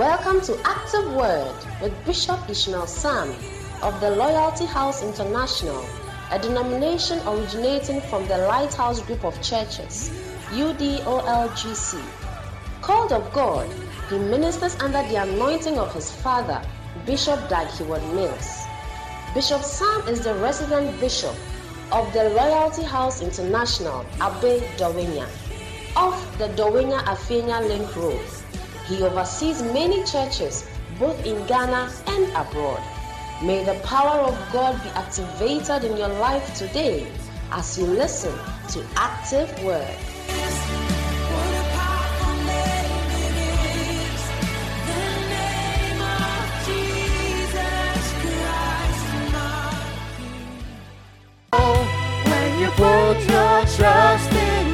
Welcome to Active Word with Bishop Ishmael Sam of the Loyalty House International, a denomination originating from the Lighthouse Group of Churches, UDOLGC. Called of God, he ministers under the anointing of his father, Bishop Dag Heward-Mills. Bishop Sam is the resident bishop of the Loyalty House International, Abe Dawenya, off the Dawhenya Afienya Link Road. He oversees many churches both in Ghana and abroad. May the power of God be activated in your life today as you listen to Active Word. King. When you put your trust in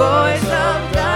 voice of God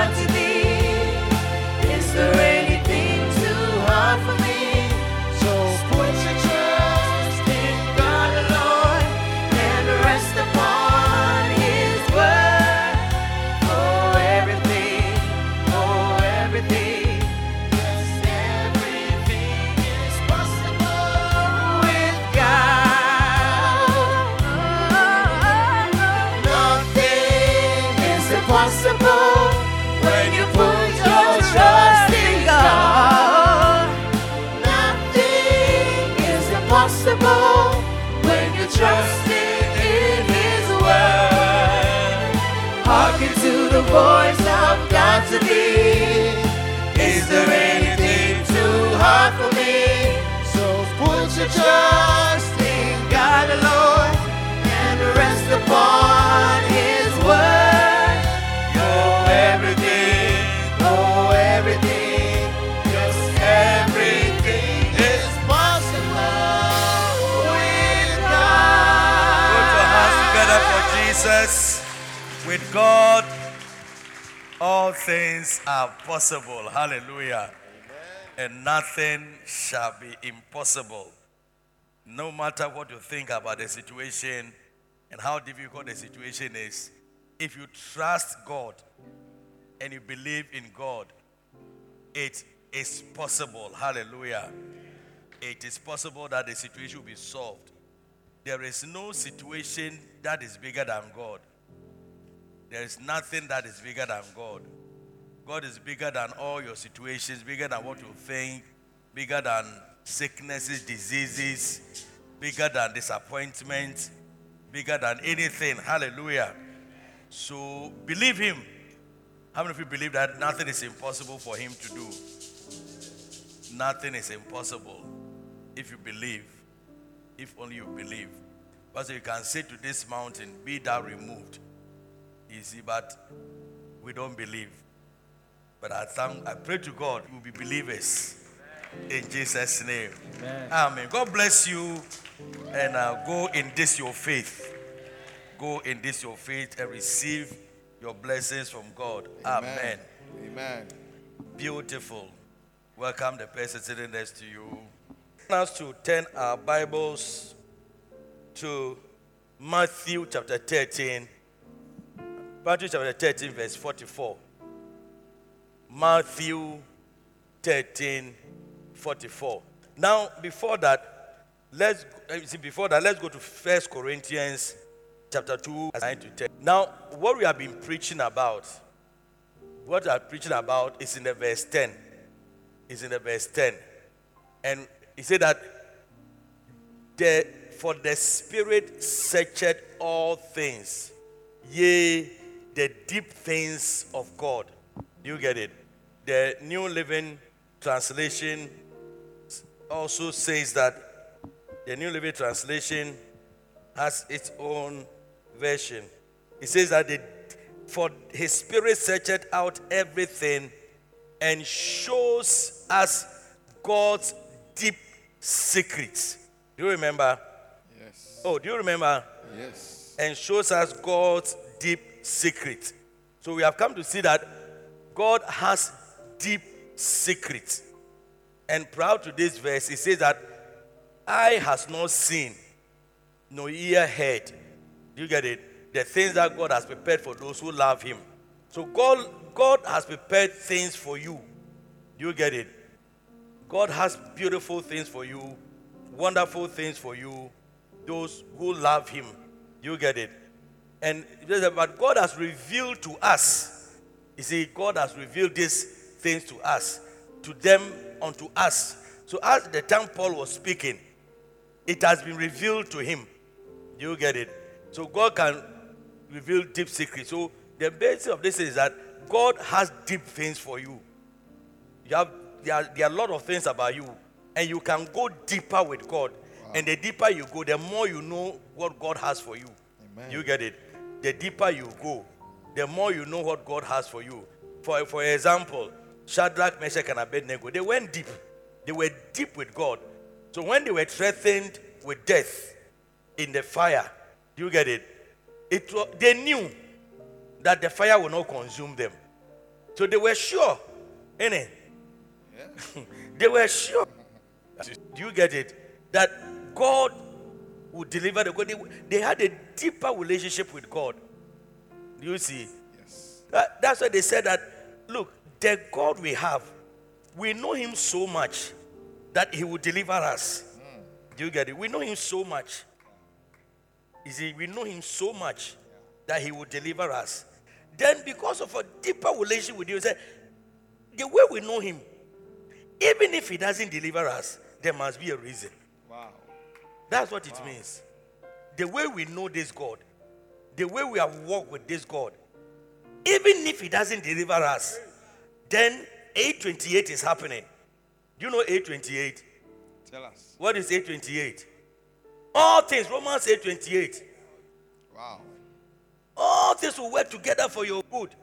voice of God to thee. Is there anything too hard for me? So put your trust in God alone and rest upon His word. You're everything, oh everything, yes everything is possible with Put your hands together God. for Jesus. With God, all things are possible. Hallelujah. And nothing shall be impossible. No matter what you think about the situation and how difficult the situation is, if you trust God and you believe in God, it is possible. Hallelujah. It is possible that the situation will be solved. There is no situation that is bigger than God. There is nothing that is bigger than God. God is bigger than all your situations, bigger than what you think, bigger than sicknesses, diseases, bigger than disappointment, bigger than anything. Hallelujah. So believe Him. How many of you believe that nothing is impossible for Him to do? Nothing is impossible if you believe. If only you believe. But you can say to this mountain, Be thou removed. You see, but we don't believe. But I thank, I pray to God, we will be believers. In Jesus' name. Amen. God bless you. And uh, go in this your faith. Go in this your faith and receive your blessings from God. Amen. Amen. Beautiful. Welcome the person sitting next to you. Us to turn our Bibles to Matthew chapter 13. Matthew chapter 13, verse 44. Matthew 13, 44. Now, before that, let's uh, see before that, let's go to First Corinthians chapter 2, 9 to 10. Now, what we have been preaching about what I'm preaching about is in the verse 10. Is in the verse 10. And he said that the, for the Spirit searcheth all things, yea, the deep things of God. You get it? The New Living Translation also says that the New Living Translation has its own version. It says that the, for his spirit searcheth out everything and shows us God's deep secrets. Do you remember? Yes. Oh, do you remember? Yes. And shows us God's deep secret. So we have come to see that God has deep secrets. And proud to this verse, it says that eye has not seen, no ear heard. Do you get it? The things that God has prepared for those who love Him. So God, God has prepared things for you. Do you get it? God has beautiful things for you, wonderful things for you, those who love Him. You get it? And but God has revealed to us. You see, God has revealed these things to us, to them, unto us. So as the time Paul was speaking, it has been revealed to him. Do you get it? So God can reveal deep secrets. So the basis of this is that God has deep things for you. You have there are, there are a lot of things about you, and you can go deeper with God. And the deeper you go, the more you know what God has for you. Amen. You get it? The deeper you go, the more you know what God has for you. For, for example, Shadrach, Meshach, and Abednego, they went deep. They were deep with God. So when they were threatened with death in the fire, do you get it? It wa- they knew that the fire will not consume them. So they were sure, innit? they were sure. Do you get it? That God would deliver the God. They, they had a deeper relationship with God. Do you see? Yes. That- that's why they said that, look, the God we have, we know him so much that he will deliver us. Hmm. Do you get it? We know him so much. You see, we know him so much that he will deliver us. Then, because of a deeper relationship with you, say, the way we know him, even if he doesn't deliver us, there must be a reason. Wow. That's what it means. The way we know this God, the way we have walked with this God, even if He doesn't deliver us, then 828 is happening. Do you know 828? Tell us. What is 828? All things, Romans 828. Wow. All things will work together for your good.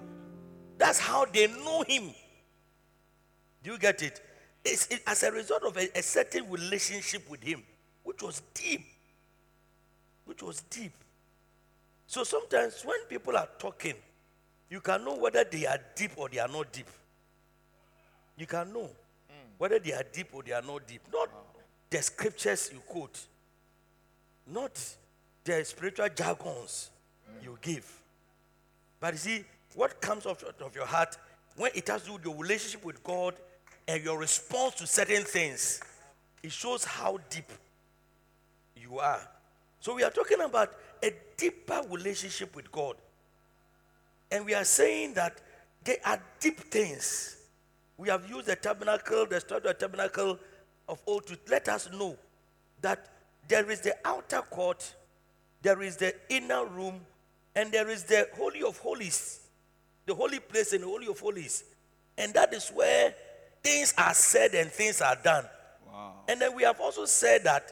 That's how they know Him. Do you get it? It's it- as a result of a, a certain relationship with Him, which was deep. Which was deep. So sometimes when people are talking, you can know whether they are deep or they are not deep. You can know whether they are deep or they are not deep. Not the scriptures you quote, not the spiritual jargons you give. But you see, what comes out of your heart when it has to do with your relationship with God and your response to certain things, it shows how deep you are. So we are talking about a deeper relationship with God. And we are saying that they are deep things. We have used the tabernacle, the story of the tabernacle of old to let us know that there is the outer court, there is the inner room, and there is the Holy of Holies, the holy place and the Holy of Holies. And that is where things are said and things are done. Wow. And then we have also said that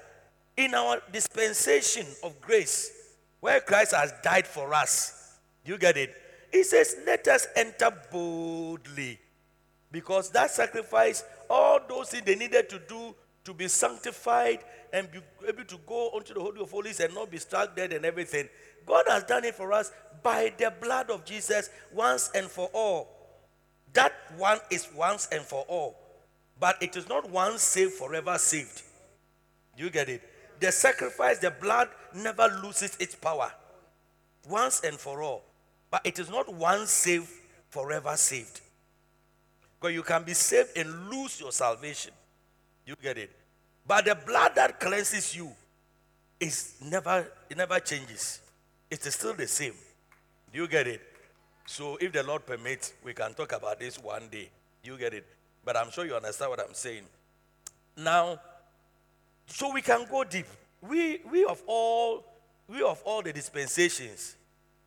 in our dispensation of grace, where Christ has died for us, you get it? He says, Let us enter boldly. Because that sacrifice, all those things they needed to do to be sanctified and be able to go onto the Holy of Holies and not be struck dead and everything, God has done it for us by the blood of Jesus once and for all. That one is once and for all. But it is not once saved, forever saved. You get it? The sacrifice, the blood never loses its power. Once and for all. But it is not once saved, forever saved. Because you can be saved and lose your salvation. You get it? But the blood that cleanses you is never, it never changes. It is still the same. Do you get it? So if the Lord permits, we can talk about this one day. You get it? But I'm sure you understand what I'm saying. Now, so we can go deep. We we of all we of all the dispensations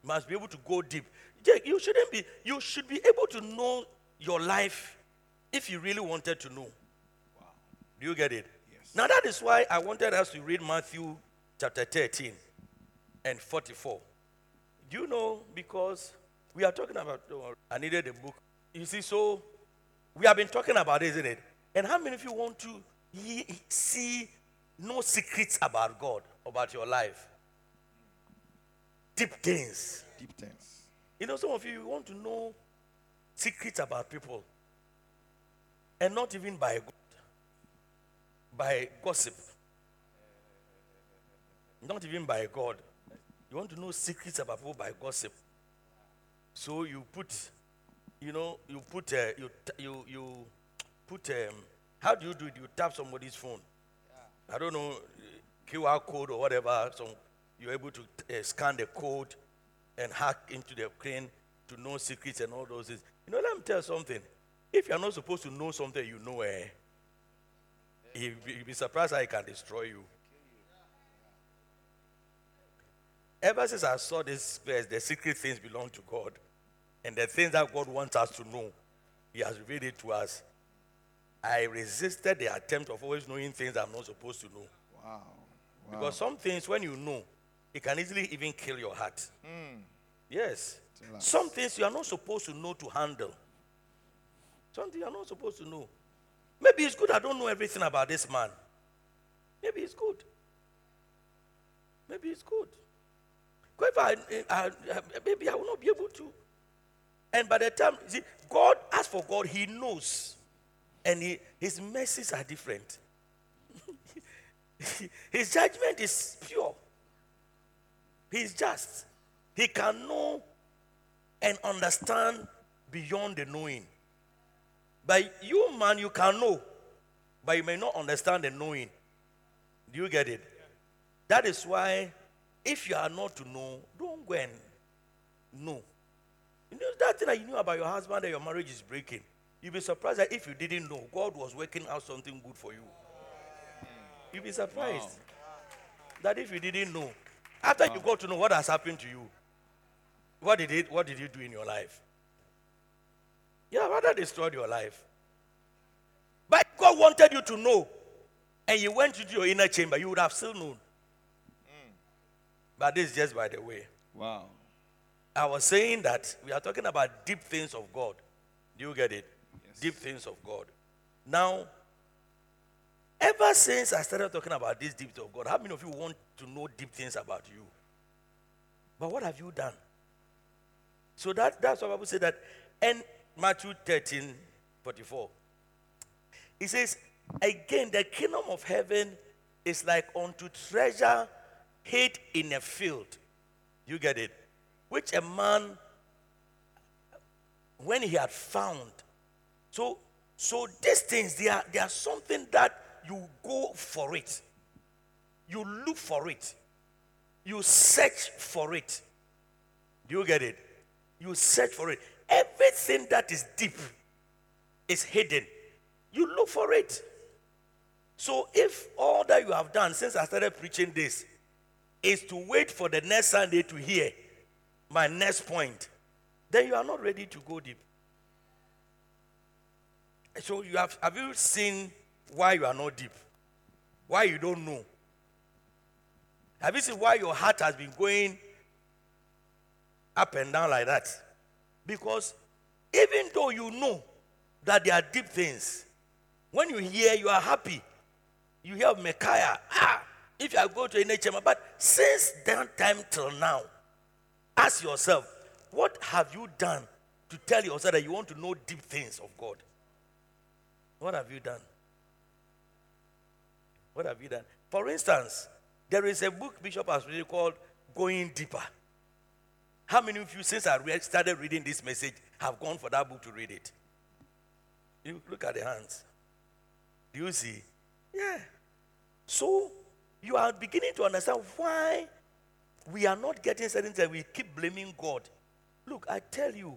must be able to go deep. Jake, You shouldn't be. You should be able to know your life if you really wanted to know. Do you get it? Yes. Now that is why I wanted us to read Matthew chapter 13 and 44. Do you know? Because we are talking about, oh, I needed a book. You see, so we have been talking about it, isn't it? And how many of you want to see no secrets about God, about your life? Deep things. Deep things. You know, some of you, you want to know secrets about people. And not even by God, by gossip. not even by God. You want to know secrets about people by gossip. So you put, you know, you put, uh, you, you, you put, um, how do you do it? You tap somebody's phone. I don't know, QR code or whatever. So you're able to uh, scan the code and hack into the crane to know secrets and all those things. You know, let me tell you something. If you're not supposed to know something, you know, eh, you'll be, surprised how it can destroy you. Ever since I saw this verse, the secret things belong to God. And the things that God wants us to know, He has revealed it to us. I resisted the attempt of always knowing things I'm not supposed to know. Wow. Because some things, when you know, it can easily even kill your heart. Hmm. Yes. Tell. Some things you are not supposed to know to handle. Something you are not supposed to know. Maybe it's good I don't know everything about this man. Maybe it's good. Maybe it's good. If I, I, I- maybe I will not be able to. And by the time, see, God, as for God, He knows. And he, His mercies are different. his judgment is pure. He's just. He can know and understand beyond the knowing. But you, man, you can know, but you may not understand the knowing. Do you get it? That is why, if you are not to know, don't go and know. You know that thing that you knew about your husband that your marriage is breaking. You'll be surprised that if you didn't know, God was working out something good for you. You'll be surprised that if you didn't know, after you got to know what has happened to you, what did it? What did you do in your life? Yeah, rather destroyed your life. But God wanted you to know, and you went into your inner chamber, you would have still known. But this is just by the way. Wow. I was saying that we are talking about deep things of God. Do you get it? Deep things of God. Now, ever since I started talking about these deep things of God, how many of you want to know deep things about you? But what have you done? So that, that's why Bible say that. And Matthew 13, 44. It says, Again, the kingdom of heaven is like unto treasure hid in a field. You get it? Which a man, when he had found. So, so these things, they are, they are something that you go for it. You look for it. You search for it. Do you get it? You search for it. Everything that is deep is hidden. You look for it. So if all that you have done since I started preaching this is to wait for the next Sunday to hear my next point, then you are not ready to go deep. So you have have you seen why you are not deep? Why you don't know? Have you seen why your heart has been going up and down like that? Because even though you know that there are deep things, when you hear, you are happy. You hear Micaiah, ah, if I go to a nature, but since that time till now, ask yourself, what have you done to tell yourself that you want to know deep things of God? What have you done? What have you done? For instance, there is a book Bishop has written called Going Deeper. How many of you, since I read, started reading this message, have gone for that book to read it? You look at the hands. Do you see? Yeah. So you are beginning to understand why we are not getting certain things. We keep blaming God. Look, I tell you,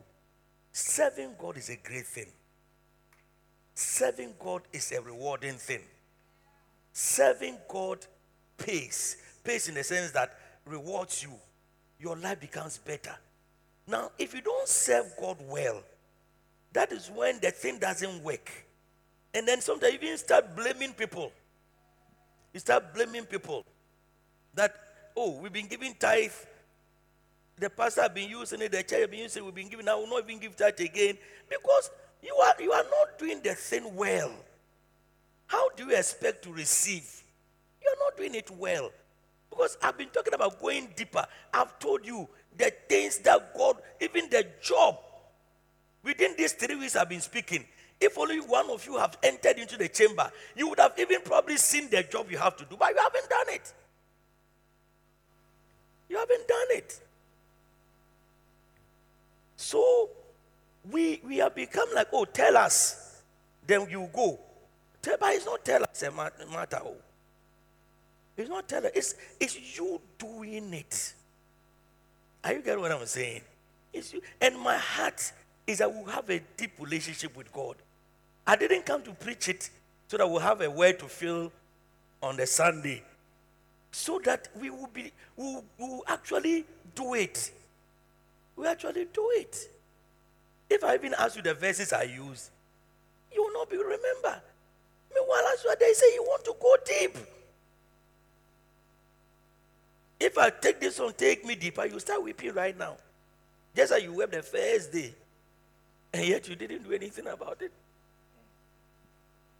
serving God is a great thing. Serving God is a rewarding thing. Serving God pays. Pays in the sense that rewards you. Your life becomes better. Now, if you don't serve God well, that is when the thing doesn't work. And then sometimes you even start blaming people. You start blaming people that, oh, we've been giving tithe. The pastor have been using it, the church have been using it, we've been giving, now we'll not even give tithe again. Because you are, you are not doing the thing well. How do you expect to receive? You are not doing it well. Because I've been talking about going deeper. I've told you the things that God, even the job, within these three weeks I've been speaking, if only one of you have entered into the chamber, you would have even probably seen the job you have to do, but you haven't done it. You haven't done it. So we we have become like, oh, tell us, then you go. Tell, but it's not tell us eh, a matter. Oh. It's not tell us. It's it's you doing it. Are you getting what I'm saying? It's you. And my heart is that we'll have a deep relationship with God. I didn't come to preach it so that we'll have a word to fill on the Sunday. So that we will be we will, we will actually do it. We actually do it. If I even ask you the verses I use, you will not be remember. Meanwhile, as you are there, you say you want to go deep. If I take this one, take me deeper, you start weeping right now. Just as you wept the first day, and yet you didn't do anything about it.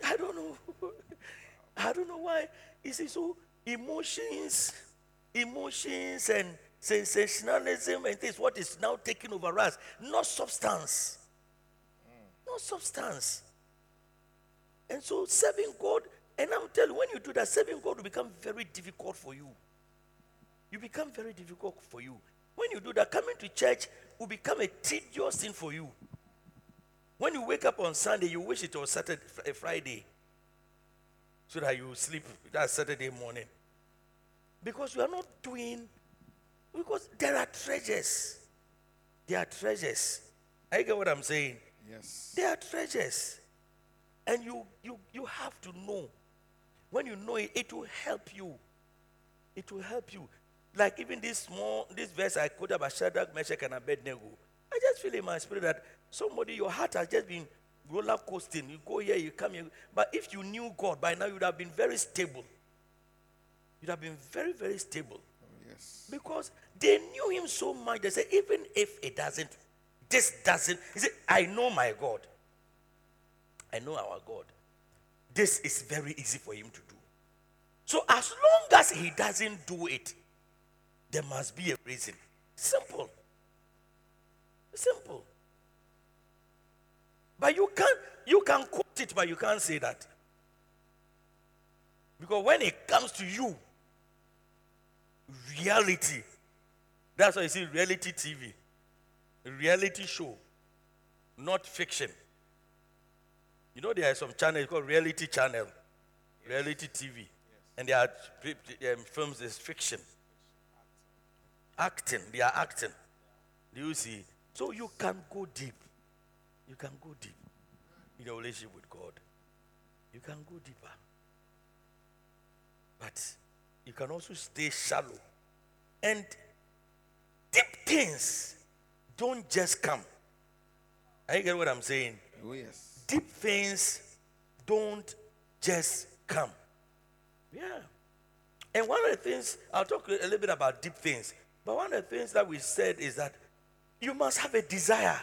I don't know. I don't know why. You see, so emotions, emotions and sensationalism and this what is now taking over us, not substance. No substance. And so serving God, and I'm telling you, when you do that, serving God will become very difficult for you. You become very difficult for you. When you do that, coming to church will become a tedious thing for you. When you wake up on Sunday, you wish it was Saturday, Fri- eh, Friday, so that you sleep that Saturday morning. Because you are not doing, because there are treasures. There are treasures. I get what I'm saying. Yes. There are treasures. And you, you, you have to know. When you know it, it will help you. It will help you. Like even this small, this verse I quoted about Shadrach, Meshach, and Abednego. I just feel in my spirit that somebody, your heart has just been roller coasting. You go here, you come here. But if you knew God, by now you'd have been very stable. You'd have been very, very stable. Yes. Because they knew him so much, they said, even if it doesn't, this doesn't. He said, I know my God. I know our God. This is very easy for him to do. So as long as he doesn't do it, there must be a reason. Simple. Simple. But you can't you can quote it, but you can't say that. Because when it comes to you, reality. That's why you see reality TV, reality show, not fiction. You know there are some channels called reality channel, reality TV, and there are um, films that's fiction, acting. They are acting. Do you see? So you can go deep. You can go deep in your relationship with God. You can go deeper. But you can also stay shallow. And deep things don't just come. Are you get what I'm saying? Oh, yes. Deep things don't just come. Yeah. And one of the things, I'll talk a little bit about deep things, but one of the things that we said is that you must have a desire.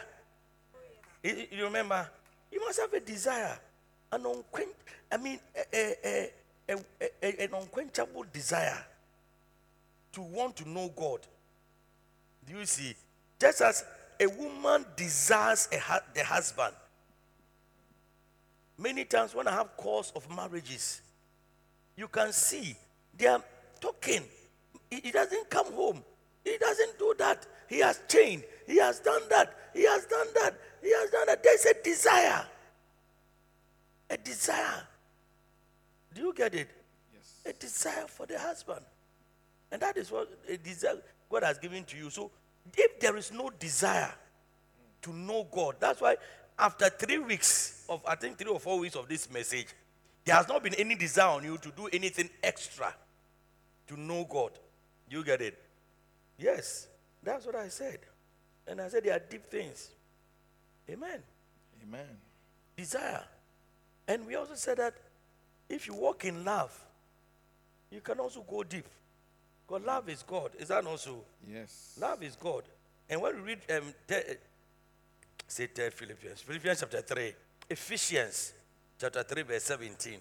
You- You remember? You must have a desire. An unquench, I mean, a, a, a, a, a- an unquenchable desire to want to know God. Do you see? Just as a woman desires a, hu- the husband, many times when I have calls of marriages, you can see they are talking. He, he doesn't come home. He doesn't do that. He has changed. He has done that. He has done that. He has done that. There's a desire. A desire. Do you get it? Yes. A desire for the husband. And that is what a desire God has given to you. So if there is no desire to know God, that's why after three weeks of, I think three or four weeks of this message, there has not been any desire on you to do anything extra to know God. You get it? Yes. That's what I said. And I said there are deep things. Amen Amen. desire. And we also said that if you walk in love, you can also go deep. Because love is God. Is that not so? Yes. Love is God. And when we read, um, say third Philippians, Philippians chapter 3, Ephesians chapter 3, verse 17.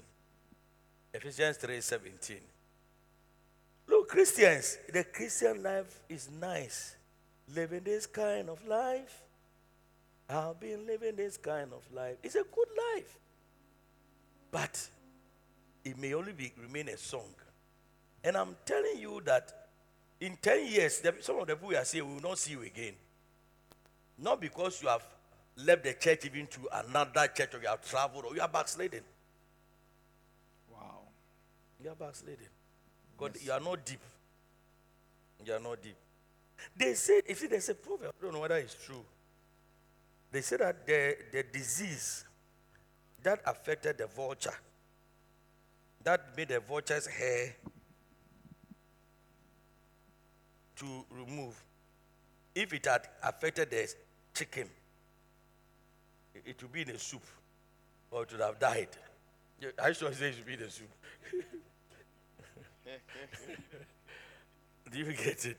Ephesians 3, 17. Look, Christians, the Christian life is nice. Living this kind of life. I've been living this kind of life. It's a good life. But it may only be, remain a song. And I'm telling you that in 10 years, some of the people we are saying we will not see you again. Not because you have left the church even to another church or you have traveled or you are backsliding. Wow. You are backsliding. God, you are not deep. You are not deep. They say, if there's a proverb, I don't know whether it's true. They say that the, the disease that affected the vulture, that made the vulture's hair to remove, if it had affected the chicken, it, it would be in a soup or it would have died. I should say it should be in the soup. Do you get it?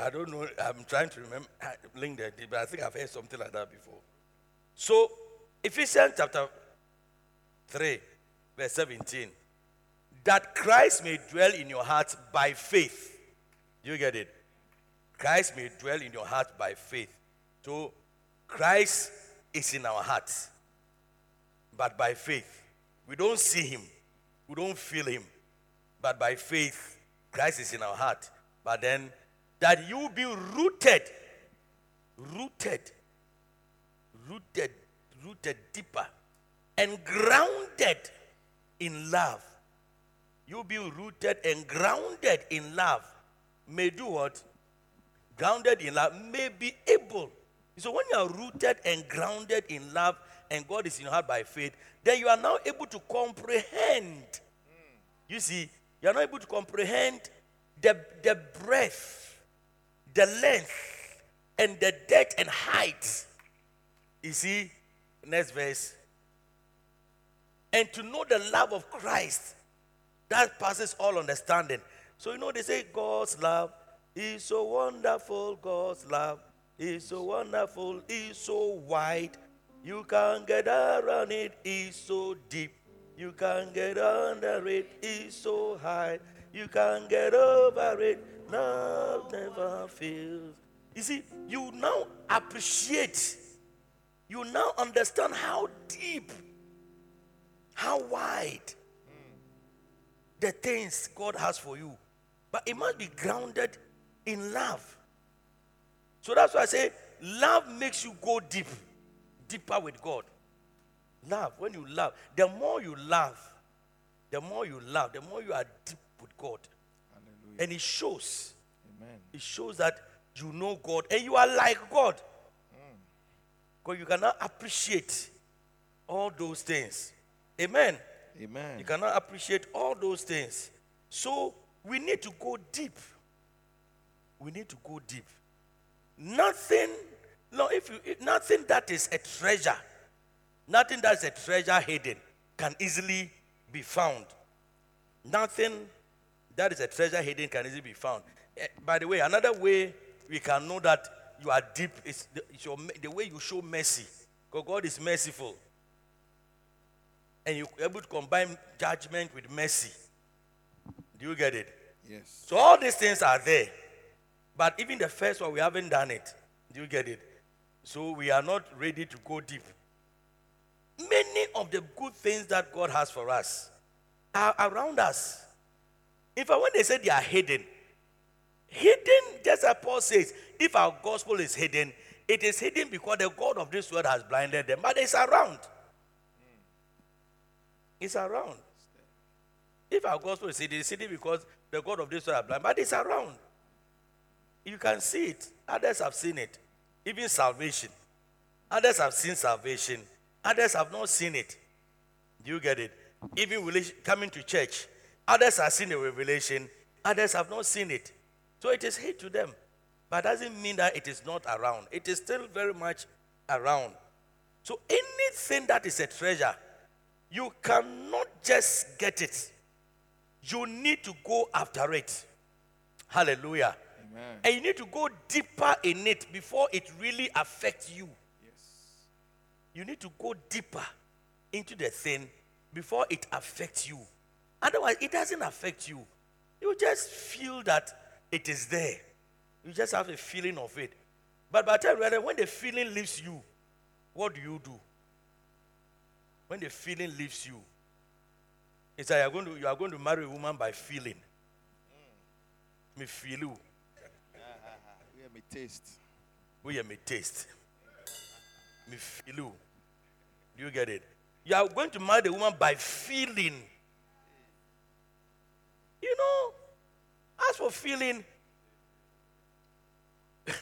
I don't know. I'm trying to remember, link that, but I think I've heard something like that before. So, Ephesians chapter 3, verse 17. That Christ may dwell in your hearts by faith. You get it? Christ may dwell in your heart by faith. So, Christ is in our hearts, but by faith. We don't see him, we don't feel him, but by faith, Christ is in our heart. But then, that you be rooted, rooted, rooted, rooted deeper, and grounded in love. You be rooted and grounded in love. May do what? Grounded in love, may be able. So when you are rooted and grounded in love, and God is in your heart by faith, then you are now able to comprehend. You see, you are not able to comprehend the, the breadth, the length, and the depth and height. You see, next verse. And to know the love of Christ that passes all understanding. So, you know, they say God's love is so wonderful. God's love is so wonderful. Is so wide. You can't get around it, it. Is so deep. You can't get under it. Is so high. You can't get over it. Love never fails. You see, you now appreciate. You now understand how deep, how wide the things God has for you. But it must be grounded in love. So that's why I say love makes you go deep, deeper with God. Love, when you love, the more you love, the more you love, the more you are deep with God. Hallelujah. And it shows. Amen. It shows that you know God and you are like God. Mm. Because you cannot appreciate all those things. Amen. Amen. You cannot appreciate all those things. So we need to go deep. We need to go deep. Nothing, no, if you if nothing that is a treasure, nothing that is a treasure hidden can easily be found. Nothing that is a treasure hidden can easily be found. Eh, by the way, another way we can know that you are deep is the, your, the way you show mercy. Because God is merciful and you're able to combine judgment with mercy. Do you get it? Yes. So all these things are there. But even the first one, we haven't done it. Do you get it? So we are not ready to go deep. Many of the good things that God has for us are around us. In fact, when they say they are hidden, hidden, just as Paul says, if our gospel is hidden, it is hidden because the God of this world has blinded them, but it's around. It's around. If our gospel is hidden, it's hidden because the God of this world is blind, but it's around. You can see it. Others have seen it. Even salvation. Others have seen salvation. Others have not seen it. Do you get it? Even coming to church. Others have seen the revelation. Others have not seen it. So it is hid to them. But doesn't mean that it is not around. It is still very much around. So anything that is a treasure, you cannot just get it. You need to go after it. Hallelujah. Amen. And you need to go deeper in it before it really affects you. Yes. You need to go deeper into the thing before it affects you. Otherwise, it doesn't affect you. You just feel that it is there. You just have a feeling of it. But by the time when the feeling leaves you, what do you do? When the feeling leaves you, it's like you're going to, you are going to marry a woman by feeling. Me feel you. We may taste. We are me taste. Me feel you. Do you get it? You are going to marry the woman by feeling. You know, as for feeling,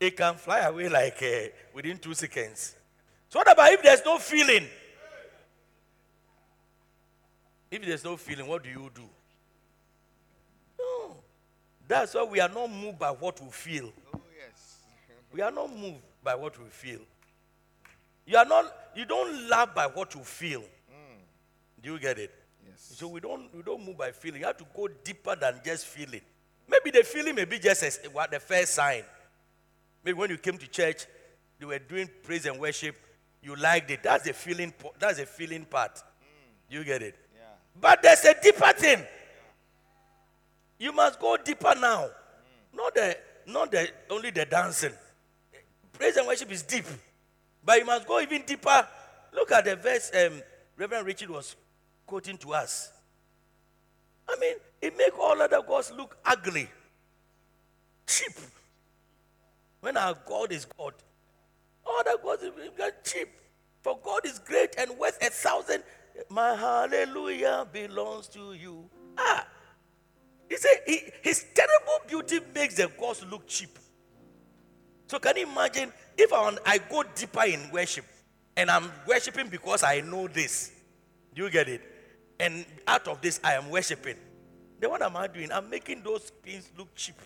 it can fly away like uh, within two seconds. So what about if there's no feeling? If there's no feeling, what do you do? No. That's why we are not moved by what we feel. Oh, yes. We are not moved by what we feel. You are not. You don't love by what you feel. Hmm. Do you get it? Yes. So we don't. We don't move by feeling. You have to go deeper than just feeling. Maybe the feeling may be just as, what the first sign. Maybe when you came to church, they were doing praise and worship. You liked it. That's the feeling. That's the feeling part. Do you get it? Yeah. But there's a deeper thing. You must go deeper now. Not the not the only the dancing. Praise and worship is deep. But you must go even deeper. Look at the verse um, Reverend Richard was quoting to us. I mean, it make all other gods look ugly, cheap. When our God is God, all other gods are cheap. For God is great and worth a thousand. My hallelujah belongs to you. Ah, he said he, his terrible beauty makes the gods look cheap. So can you imagine if I, I go deeper in worship and I'm worshiping because I know this? Do you get it? And out of this, I am worshiping. Then what am I doing? I'm making those things look cheap.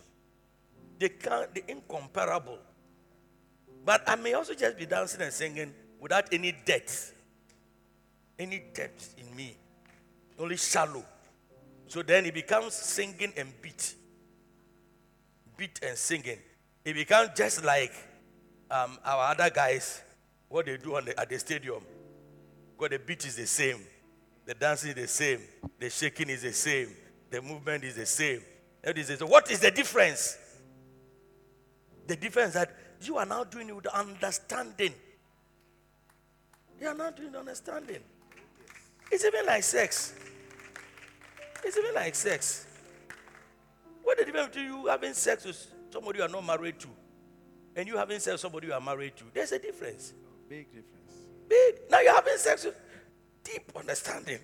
They can't, they're incomparable. But I may also just be dancing and singing without any depth. Any depth in me. Only shallow. So then it becomes singing and beat. Beat and singing. It becomes just like um, our other guys, what they do the, at the stadium. Because the beat is the same. The dancing is the same. The shaking is the same. The movement is the same. What is the difference? The difference that you are now doing it with understanding. You are not doing understanding. It's even like sex. It's even like sex. What the difference between you having sex with somebody you are not married to and you having sex with somebody you are married to? There's a difference. Big difference. Big. Now you're having sex with deep understanding.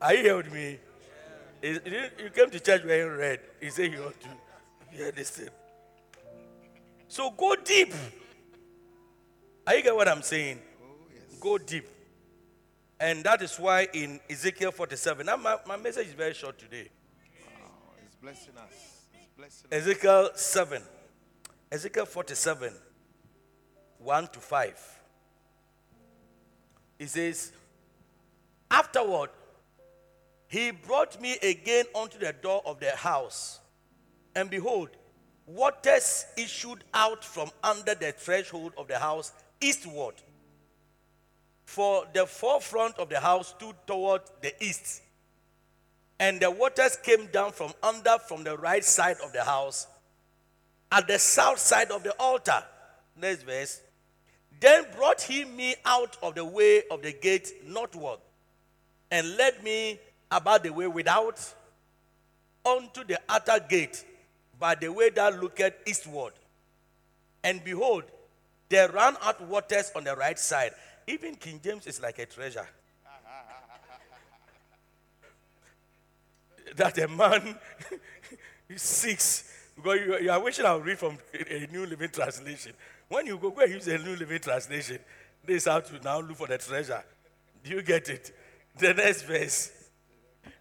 Are you here with me? You came to church wearing red. He said you want to hear this thing. So go deep. Are you get what I'm saying? Go deep. And that is why in Ezekiel 47, now my, my message is very short today. Wow. It's blessing us. It's blessing. Ezekiel 7. Ezekiel 47, 1 to 5. It says, Afterward, he brought me again unto the door of the house, and behold, waters issued out from under the threshold of the house eastward. For the forefront of the house stood toward the east, and the waters came down from under from the right side of the house at the south side of the altar. Next verse. Then brought he me out of the way of the gate northward, and led me about the way without unto the outer gate by the way that looketh eastward. And behold, there ran out waters on the right side. Even King James is like a treasure. that a man seeks. Because you, you are wishing I'll read from a New Living Translation. When you go, go and use a New Living Translation, this is how to now look for the treasure. Do you get it? The next verse.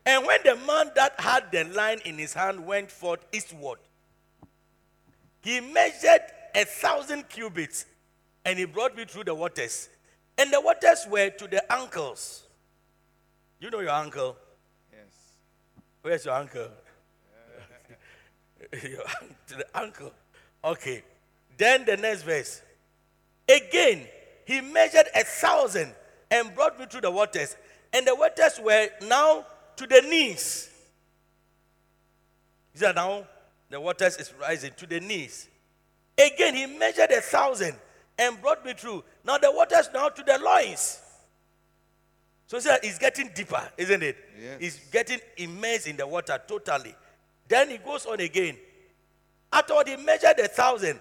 And when the man that had the line in his hand went forth eastward, he measured a thousand cubits and he brought me through the waters. And the waters were to the ankles. You know your uncle? Yes. Where's your uncle? Your to the uncle. Okay. Then the next verse. Again, he measured a thousand and brought me through the waters. And the waters were now to the knees. He said, now the waters is rising to the knees. Again, he measured a thousand and brought me through. Now the waters now to the loins. So he said, it's getting deeper, isn't it? Yes. It's getting immersed in the water totally. Then he goes on again. Afterward, he measured a thousand,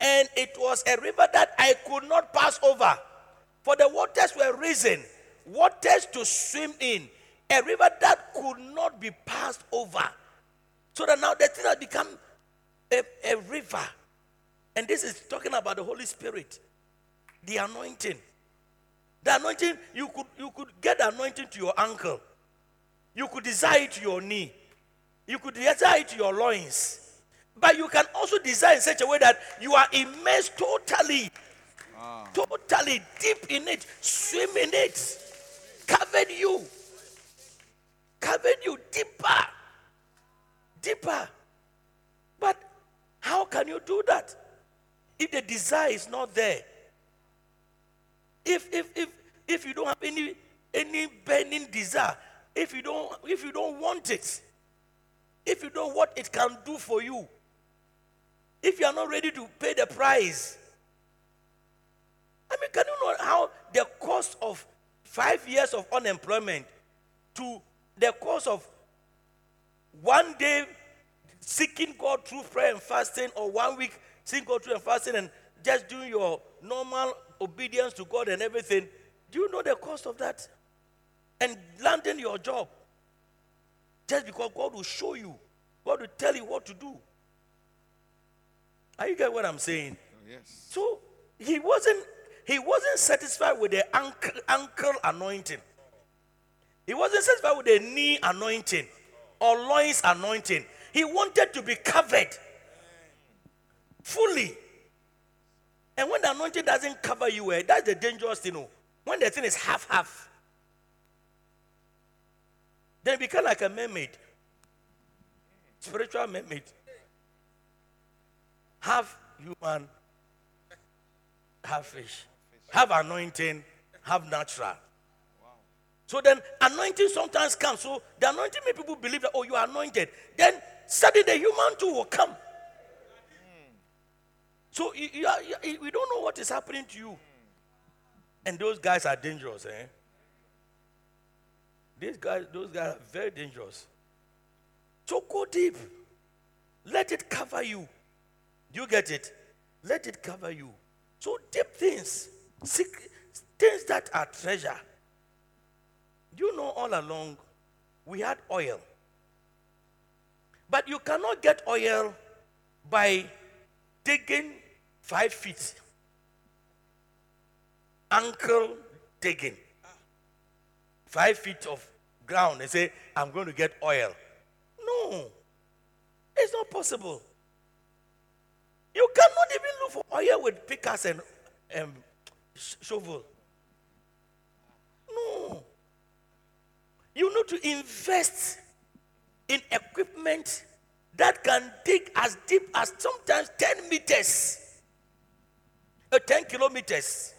and it was a river that I could not pass over, for the waters were risen, waters to swim in, a river that could not be passed over. So that now the thing has become a, a river. And this is talking about the Holy Spirit, the anointing. The anointing, you could, you could get the anointing to your ankle. You could desire it to your knee. You could desire it to your loins. But you can also desire in such a way that you are immersed totally, ah. totally deep in it, swim in it, covered you, covered you deeper, deeper. But how can you do that if the desire is not there? If if if if you don't have any any burning desire, if you don't if you don't want it, if you don't know what it can do for you, if you are not ready to pay the price. I mean, can you know how the cost of five years of unemployment to the cost of one day seeking God through prayer and fasting, or one week seeking God through and fasting and just doing your normal obedience to God and everything? Do you know the cost of that? And landing your job just because God will show you, God will tell you what to do. Are you getting what I'm saying? Oh, yes. So he wasn't he wasn't satisfied with the ankle, ankle anointing. He wasn't satisfied with the knee anointing or loins anointing. He wanted to be covered fully. And when the anointing doesn't cover you, eh, that's the dangerous thing. You know? When the thing is half half, then become like a mermaid, spiritual mermaid, half human, half fish, half anointing, half natural. So then anointing sometimes comes. So the anointing make people believe that oh you are anointed. Then suddenly the human too will come. So you, you are, you- we don't know what is happening to you. And those guys are dangerous, eh? These guys, those guys are very dangerous. So go deep. Let it cover you. Do you get it? Let it cover you. So deep things, secret, things that are treasure. You know, all along, we had oil. But you cannot get oil by digging five feet, ankle digging, five feet of ground and say, I'm going to get oil. No, it's not possible. You cannot even look for oil with pickaxe and um, shovel. No. You need to invest in equipment that can dig as deep as sometimes 10 meters, uh, 10 kilometers.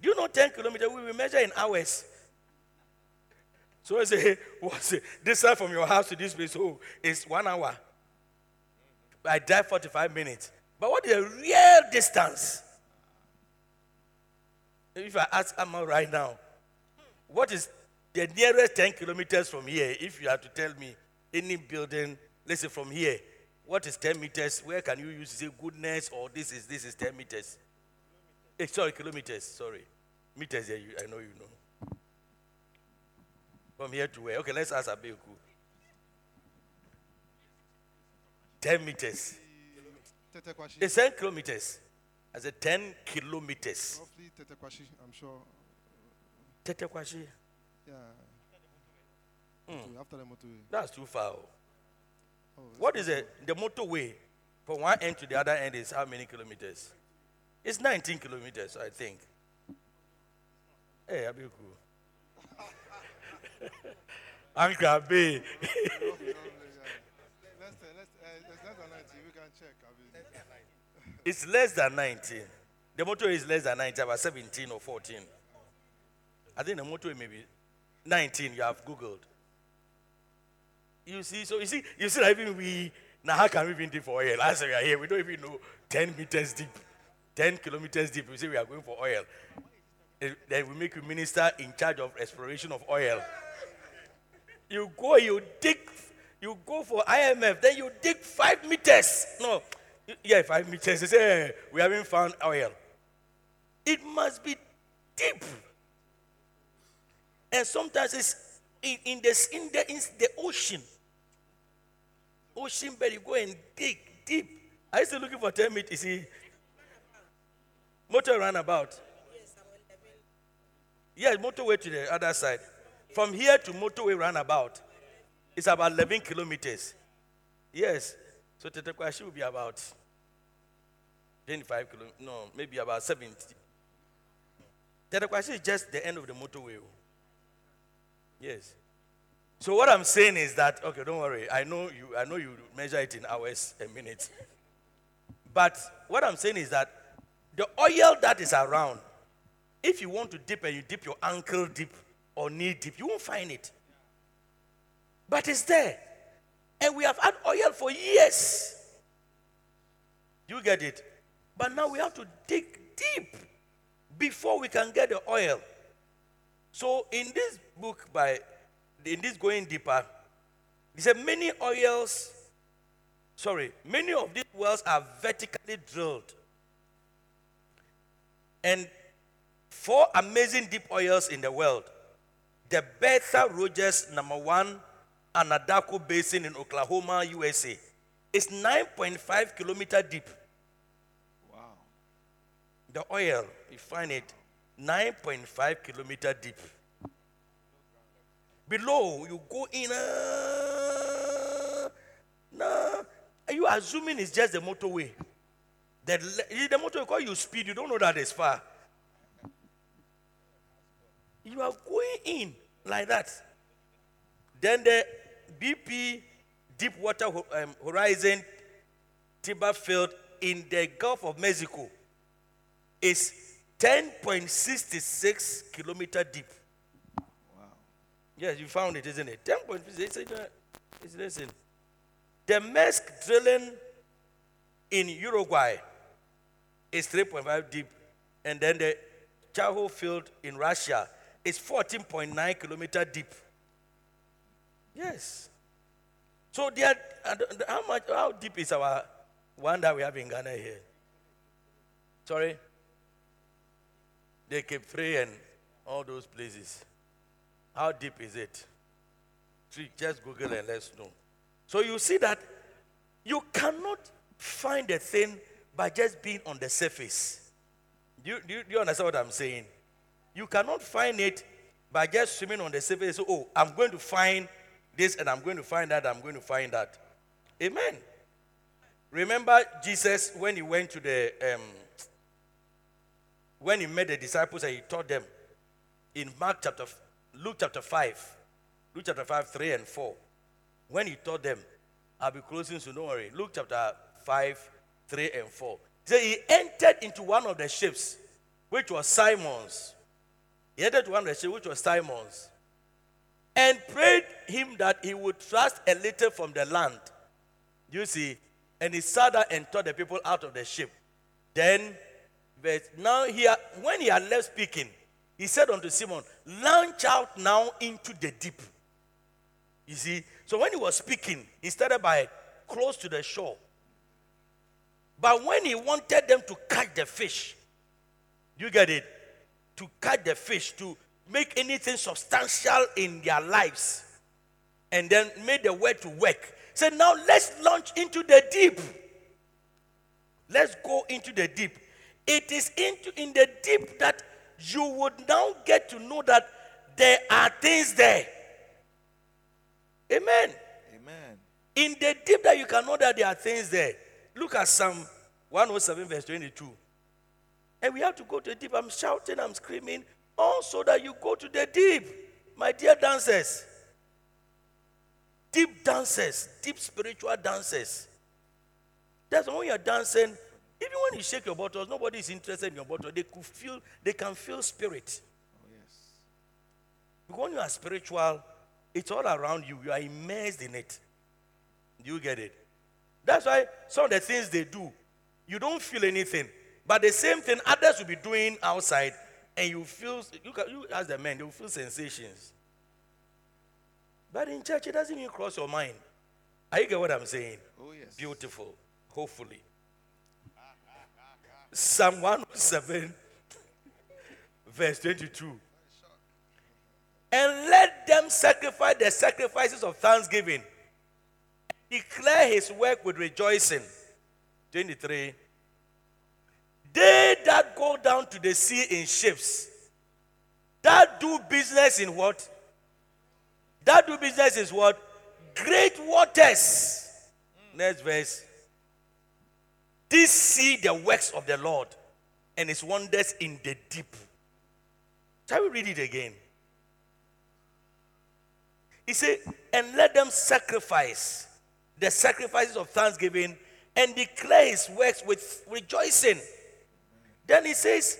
Do you know 10 kilometers? We will measure in hours. So I say, what's it? This side from your house to this place, oh, it's one hour. I drive 45 minutes. But what is the real distance? If I ask Amma right now, what is the nearest 10 kilometers from here? If you have to tell me any building, let's say from here, what is 10 meters? Where can you use say goodness or this is this is 10 meters? Eh, sorry, kilometers, sorry. Meters, yeah, you, I know you know. From here to where? Okay, let's ask Abeku. 10 meters. It's 10 kilometers. I said 10 kilometers. Roughly Tetekwashi, I'm sure. Tetekwashi. Yeah. Hmm. So After the motorway. That's too far. oh. Oh, What is it? The motorway from one end to the other end is how many kilometers? It's 19 kilometers, I think. Hey, Abiku. Uncle Abe. roughly, roughly, yeah. Let's, let's, it's eh, less than 90. We can check. It's less than 19. The motorway is less than 19, about 17 or 14. I think the motorway may be 19, you have Googled. You see, so you see, you see that even we, now how can we even dig for oil? As we are here, we don't even know 10 meters deep, 10 kilometers deep. We say we are going for oil. Eh, they, they will make you minister in charge of exploration of oil. You go, you dig, you go for IMF, then you dig five meters. No, yeah, five meters. They say, "Hey, we haven't found oil. It must be deep. And sometimes it's in, in, the, in, the, in the ocean. Ocean bed, you go and dig deep. I used to looking for 10 meters. You see, motor runabout. Yes, motorway to the other side. From here to motorway roundabout, it's about 11 kilometers. Yes. So Tetekwashi will be about 25 kilometers. No, maybe about 70. Tetekwashi is just the end of the motorway. Yes. So what I'm saying is that okay, don't worry. I know you. I know you measure it in hours and minutes. But what I'm saying is that the oil that is around, if you want to dip and you dip your ankle deep or knee deep, you won't find it. But it's there. And we have had oil for years. You get it? But now we have to dig deep before we can get the oil. So in this book by in this going deeper, he said many oils, sorry, many of these wells are vertically drilled. And four amazing deep oils in the world. The Bertha Rogers number one Anadarko Basin in Oklahoma, USA. is 9.5 kilometer deep. Wow. The oil, you find it 9.5 kilometer deep. Below, you go in. Uh, nah, are you assuming it's just the motorway? The, the motorway, call you speed, you don't know that it's far. You are going in like that. Then the BP Deepwater Ho- um, Horizon Tiber Field in the Gulf of Mexico is 10.66 kilometer deep. Wow. Yes, you found it, isn't it? 10.66. It's listen. The Maersk drilling in Uruguay is 3.5 deep, and then the Chayvo field in Russia is 14.9 kilometer deep. Yes. So they are, how much? How deep is our one that we have in Ghana here? Sorry. They keep three and all those places. How deep is it? Just Google and let's know. So you see that you cannot find a thing by just being on the surface. Do you, do you, do you understand what I'm saying? You cannot find it by just swimming on the surface. So, oh, I'm going to find this and I'm going to find that, I'm going to find that. Amen. Remember Jesus when he went to the, um, when he met the disciples and he taught them in Mark chapter, Luke chapter 5, Luke chapter 5, 3 and 4. When he taught them, I'll be closing soon, don't worry. Luke chapter 5, 3 and 4. He said he entered into one of the ships, which was Simon's. He entered one of the ships, which was Simon's, and prayed him that he would trust a little from the land. You see, and he sat down and taught the people out of the ship. Then, verse, now here, when he had left speaking, he said unto Simon, Launch out now into the deep. You see, so when he was speaking, he started by close to the shore. But when he wanted them to catch the fish, you get it? To catch the fish, to make anything substantial in their lives, and then made the word to work. Said, now let's launch into the deep. Let's go into the deep. It is into in the deep that you would now get to know that there are things there. Amen. Amen. In the deep that you can know that there are things there. Look at Psalm 107, verse 22. And we have to go to the deep. I'm shouting, I'm screaming, also that you go to the deep, my dear dancers. Deep dancers, deep spiritual dancers. That's when you're dancing, even when you shake your bottles, nobody is interested in your bottle. They could feel, they can feel spirit. Oh, yes. Because when you are spiritual, it's all around you. You are immersed in it. Do you get it? That's why some of the things they do, you don't feel anything. But the same thing others will be doing outside, and you feel, you, can, you ask the men, they will feel sensations. But in church, it doesn't even cross your mind. Are you get what I'm saying? Oh, yes. Beautiful, hopefully. Psalm 107, verse 22. And let them sacrifice the sacrifices of thanksgiving. Declare his work with rejoicing. 23. They that go down to the sea in ships, that do business in what? That do business is what? Great waters. Next verse. See the works of the Lord and his wonders in the deep. Shall we read it again? He said, and let them sacrifice the sacrifices of thanksgiving and declare his works with rejoicing. Then he says,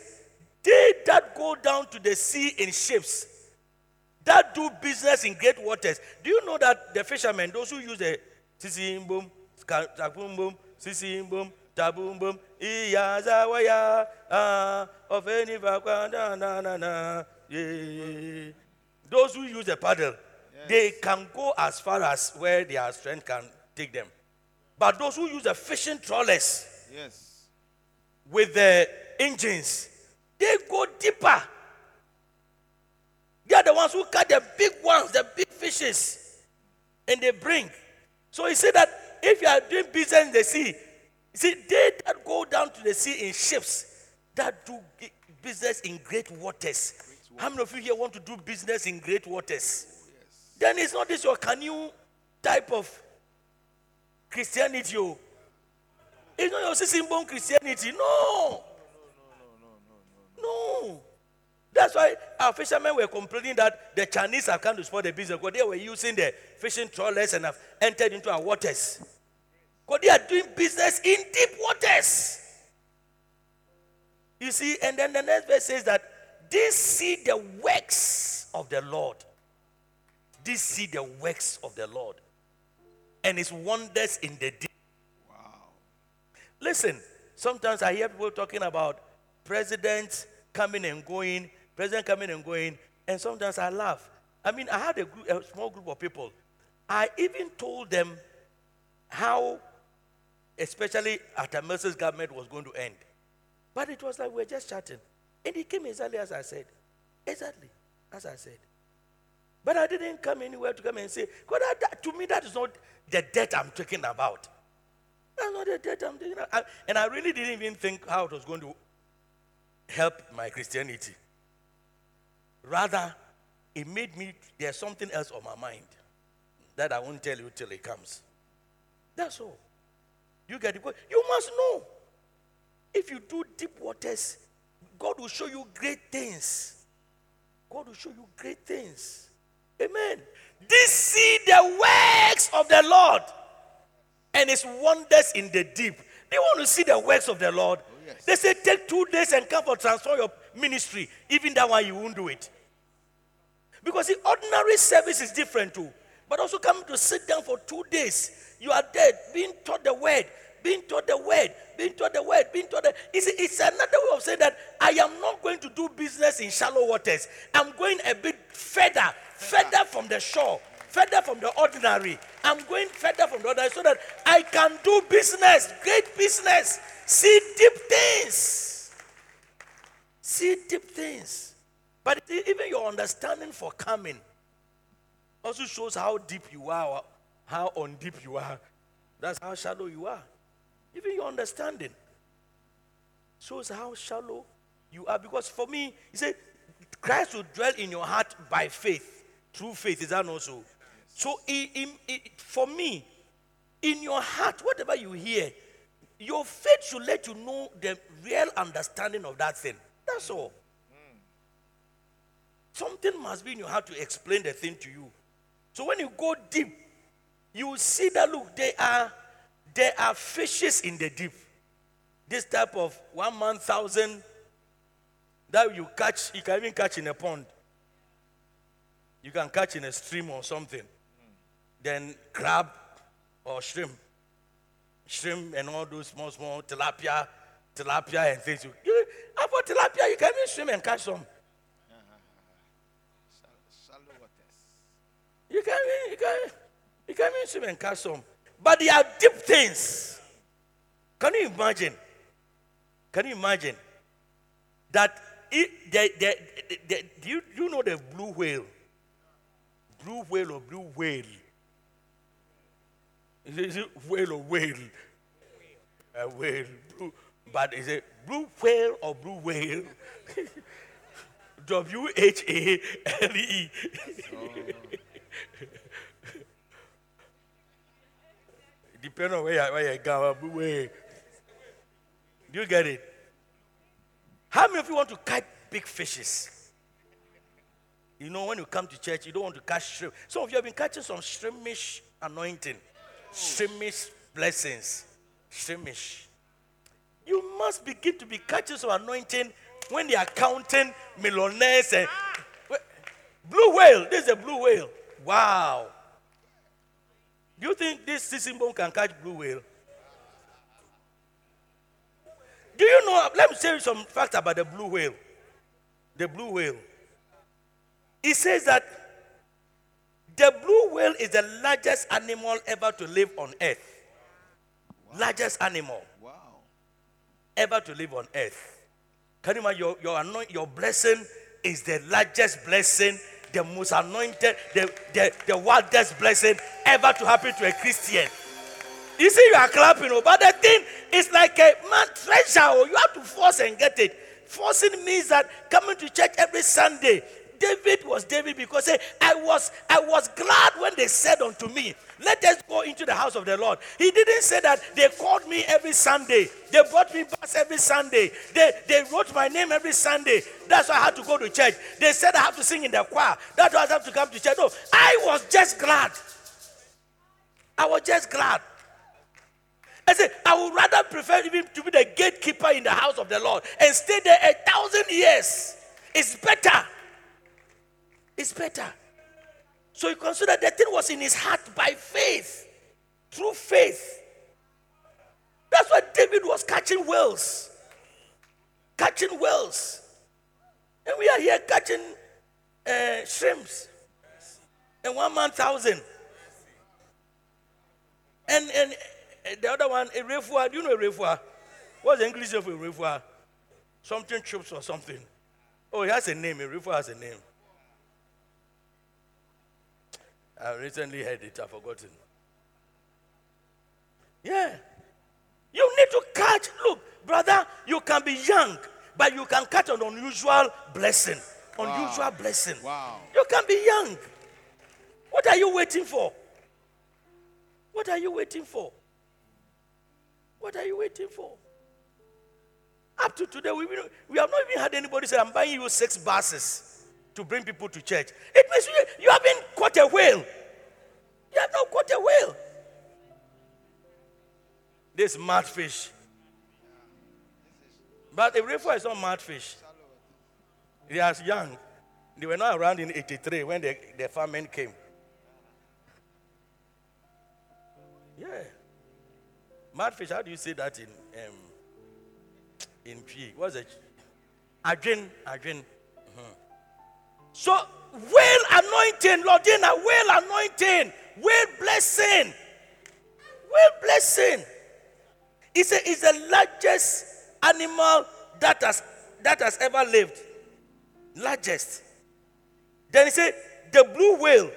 They that go down to the sea in ships, that do business in great waters. Do you know that the fishermen, those who use the sisi boom, boom boom, taboom boom, iyazawaya, ah, of any na na na. Those who use a paddle, they can go as far as where their strength can take them. But those who use the fishing trawlers, Yes. with the engines, they go deeper. They are the ones who catch the big ones, the big fishes, and they bring. So he said that if you are doing business in the sea, see, they that go down to the sea in ships, that do business in great waters. How many of you here want to do business in great waters? Then it's not this your canoe type of Christianity. oh. It's not your system Christianity. No. No, no, no. No. No. No. That's why our fishermen were complaining that the Chinese have come to spoil the business because they were using the fishing trawlers and have entered into our waters. Because they are doing business in deep waters. You see, and then the next verse says that these see the works of the Lord. These see the works of the Lord and his wonders in the deep. Wow. Listen, sometimes I hear people talking about presidents coming and going, president coming and going, and sometimes I laugh. I mean, I had a, group, a small group of people. I even told them how, especially after Mercer's government was going to end. But it was like we were just chatting. And it came exactly as I said. Exactly as I said. But I didn't come anywhere to come and say, God, that, to me, that is not the debt I'm talking about. That's not the debt I'm talking about. And I really didn't even think how it was going to help my Christianity. Rather, it made me, there's something else on my mind that I won't tell you till it comes. That's all. You get it? You must know. If you do deep waters, God will show you great things. God will show you great things. Amen. This see the works of the Lord and his wonders in the deep. They want to see the works of the Lord. Oh, yes. They say, take two days and come for transform your ministry. Even that one, you won't do it. Because the ordinary service is different too. But also come to sit down for two days. You are dead, being taught the word, being taught the word, being taught the word, being taught the. It's, it's another way of saying that I am not going to do business in shallow waters. I'm going a bit further, further from the shore, further from the ordinary. I'm going further from the ordinary so that I can do business, great business, see deep things. See deep things. But even your understanding for coming also shows how deep you are, or on deep you are. That's how shallow you are. Even your understanding shows how shallow you are. Because for me, he said, Christ will dwell in your heart by faith. Through faith, is that not so? So, in, in- in- for me, in your heart, whatever you hear, your faith should let you know the real understanding of that thing. That's all. Something must be in your heart to explain the thing to you. So when you go deep, you see that look, there are there are fishes in the deep. This type of one man thousand that you catch, you can even catch in a pond. You can catch in a stream or something. Then crab or shrimp. Shrimp and all those small, small tilapia, tilapia and things. You- you- I And tilapia, you can even swim and catch some. Uh-huh. Shall- Shallow waters. You can, you can, even swim and catch some. But they are deep things. Can you imagine? Can you imagine that it, the, the, the, the- do you, do you know the blue whale? Blue whale or blue whale? Is it, whale or whale? A whale. Blue, but is it blue whale or blue whale? W H A L E. Oh. Depending on where where you go, blue whale. Do you get it? How many of you want to catch big fishes? You know, when you come to church, you don't want to catch shrimp. Some of you have been catching some shrimpish anointing, shrimpish blessings, shrimpish. You must begin to be catching some anointing when they are counting millionaires and blue whale. This is a blue whale. Wow. Do you think this sissing bone can catch blue whale? Do you know? Let me tell you some facts about the blue whale. The blue whale. It says that the blue whale is the largest animal ever to live on earth. Largest animal Wow. ever to live on earth. Can you imagine your, your, anoint, your blessing is the largest blessing, the most anointed, the, the, the wildest blessing ever to happen to a Christian. You see, you are clapping, oh, but the thing is like a man treasure. Oh, you have to force and get it. Forcing means that coming to church every Sunday. David was David because say, I was I was glad when they said unto me, Let us go into the house of the Lord. He didn't say that they called me every Sunday, they brought me past every Sunday, they, they wrote my name every Sunday. That's why I had to go to church. They said I have to sing in the choir. That's why I have to come to church. No, I was just glad. I was just glad. I said, I would rather prefer even to be the gatekeeper in the house of the Lord and stay there a thousand years. It's better. It's better. So you consider the thing was in his heart by faith, through faith. That's why David was catching whales. Catching whales. And we are here catching uh, shrimps. And one man thousand. And and the other one, a refua. Do you know a refua? What's the English of a refua? Something chips or something. Oh, he has a name. A refua has a name. I recently heard it. I've forgotten. Yeah. You need to catch. Look, brother, you can be young, but you can catch an unusual blessing. Unusual blessing. Wow. You can be young. What are you waiting for? What are you waiting for? What are you waiting for? Up to today, we, we have not even had anybody say, I'm buying you six buses to bring people to church. It means you, you haven't caught a whale. You have not caught a whale. This mad fish. But a reefer is not mad fish. They are young. They were not around in 83 when the, the famine came. Yeah. Madfish, how do you say that in um, in P? What's it? Adwin, adwin. So, whale anointing, Lordina, whale anointing, whale blessing, whale blessing. It's, a, it's the largest animal that has, that has ever lived. Largest. Then he said, the blue whale,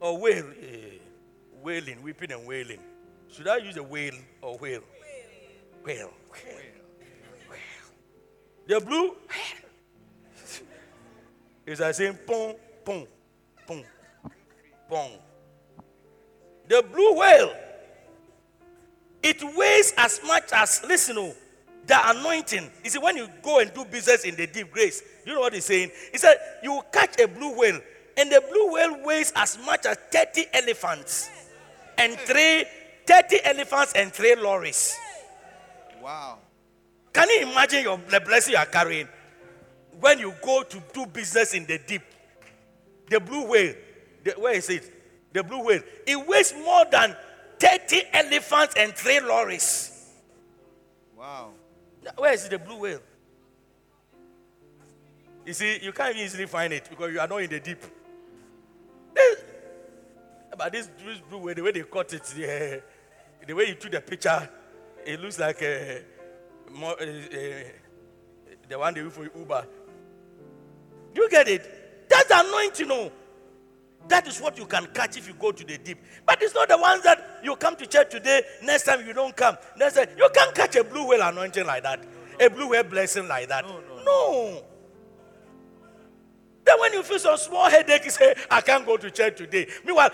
or whale, eh, wailing, weeping and wailing. Should I use a whale or whale? Whale. Whale. Whale. The blue is like saying pong, pong, pong, pong. The blue whale, it weighs as much as, listen, oh, the anointing. You see, when you go and do business in the deep grace, you know what he's saying? He said, you will catch a blue whale, and the blue whale weighs as much as 30 elephants and three 30 elephants and three lorries. Wow. Can you imagine your, the blessing you are carrying when you go to do business in the deep? The blue whale, the, where is it? The blue whale. It weighs more than 30 elephants and three lorries. Wow. Where is the blue whale? You see, you can't easily find it because you are not in the deep. But this, this blue whale, the way they cut it, yeah, the way you took the picture, it looks like a, more, uh, uh, the one they use for Uber. Do you get it? That's anointing, no. That is what you can catch if you go to the deep. But it's not the ones that you come to church today, next time you don't come. Next time, you can't catch a blue whale anointing like that, a blue whale blessing like that. No. Then when you feel some small headache, you say, I can't go to church today. Meanwhile,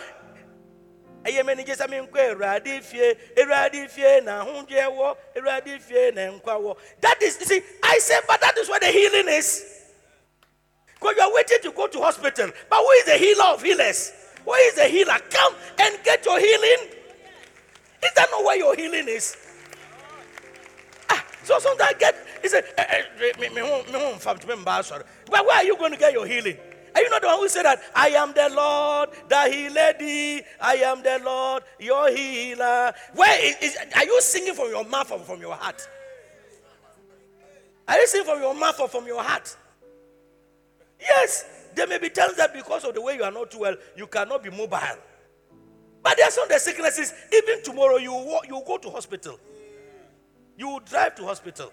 ɛyɛ mɛ nigye sɛ menkɔ awurade fie awurade fie na ahogye wɔ awurade fie na nkwa wɔ that is you see i say but that is where the healing is because you are waiting to go to hospital but who is the healer of healers who is the healer come and get your healing is that not where your healing is ah so sometimes get he said eh, eh, but where are you going to get your healing are you not the one who said that I am the Lord that healed thee? I am the Lord your healer. Where is, is are you singing from your mouth or from your heart? Are you singing from your mouth or from your heart? Yes, there may be times that because of the way you are not well, you cannot be mobile. But there are some the sicknesses, even tomorrow you will, you go to hospital. You will drive to hospital.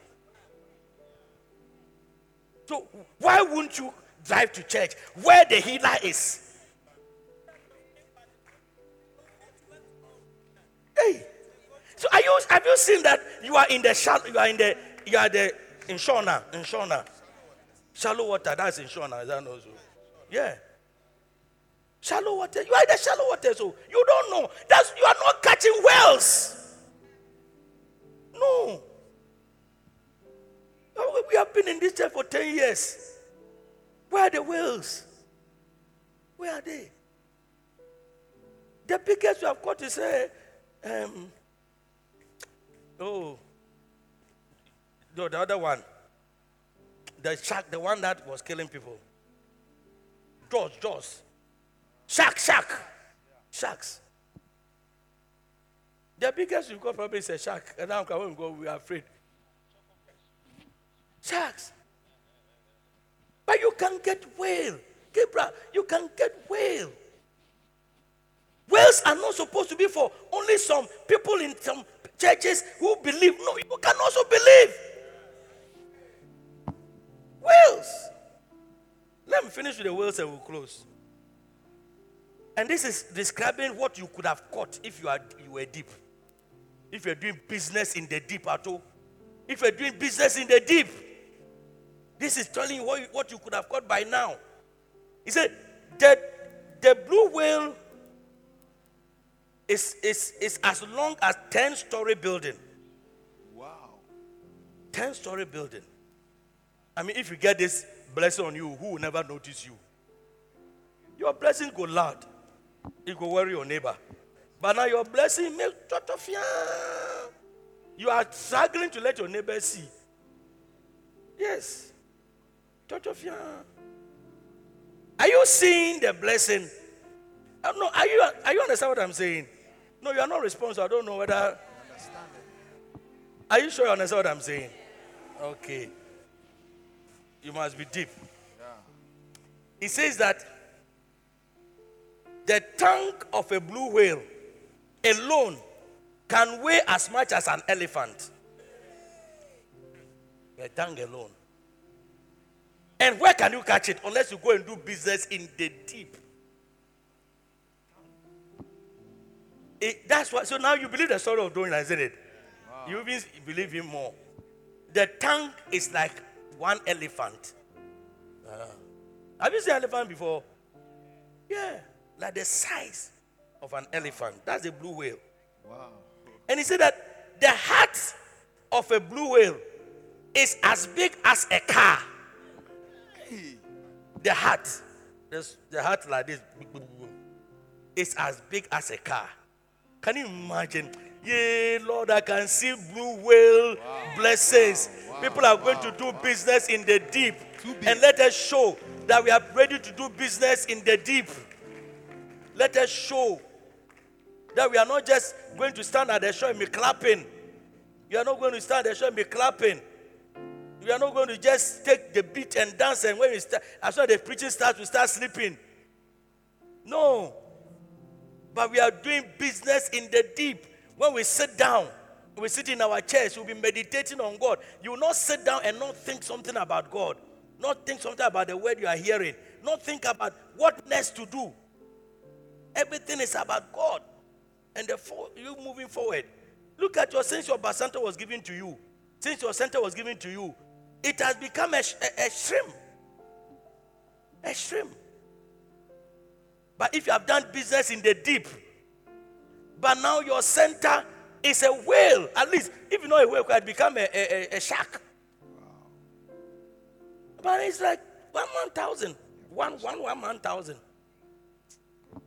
So why wouldn't you drive to church where the healer is? Hey. So are you have you seen that you are in the you are in the you are the in Shona, in Shona. Shallow water, that's in Shona, is that not so? Yeah. Shallow water. You are in the shallow water, so you don't know. That's you are not catching wells. No. We have been in this church for 10 years. Where are the wells? Where are they? The biggest we have got is uh, um, oh, no, the other one. The shark, the one that was killing people. Jaws, Jaws. Shark, shark. Sharks. The biggest we've got probably is a shark. And now when we go, we are afraid. Sharks. But you can get whale. Gabriel, you can get whale. Whales are not supposed to be for only some people in some churches who believe. No, you can also believe. Whales. Let me finish with the whales and we'll close. And this is describing what you could have caught if you, are, you were deep. If you're doing business in the deep at all. If you're doing business in the deep. This is telling you what you, what you could have caught by now. He said, the, the blue whale is, is, is as long as 10 story building. Wow. 10 story building. I mean, if you get this blessing on you, who will never notice you? Your blessing go loud. It go worry your neighbor. But now your blessing make. You are struggling to let your neighbor see. Yes. Are you seeing the blessing? Uh, don't know. Are you are you understand what I'm saying? No, you are not responsible. I don't know whether. Are you sure you understand what I'm saying? Okay. You must be deep. He says that the tongue of a blue whale alone can weigh as much as an elephant. The tongue alone. And where can you catch it unless you go and do business in the deep? It- that's why. So now you believe the story of Jonah, isn't it? You even believe him more. The tongue is like one elephant. Uh, have you seen elephant before? Yeah, like the size of an elephant. That's a blue whale. Wow. And he said that the heart of a blue whale is as big as a car. The heart, the heart like this, is as big as a car. Can you imagine? Yeah, Lord, I can see blue whale blessings. People are going to do business in the deep. And let us show that we are ready to do business in the deep. Let us show that we are not just going to stand at the shore and be clapping. You are not going to stand at the shore and be clapping. we are not going to just take the beat and dance and when we start, as soon as the preaching starts, we start sleeping. No. But we are doing business in the deep. When we sit down, we sit in our chairs, we'll be meditating on God. You will not sit down and not think something about God. Not think something about the word you are hearing. Not think about what next to do. Everything is about God. And therefore, you moving forward. Look at your since your center was given to you. Since your center was given to you, it has become a, a, a shrimp. A shrimp. But if you have done business in the deep, but now your center is a whale, at least if you know a whale, it could become a, a, a- shark. But it's like one one thousand, one one one one thousand.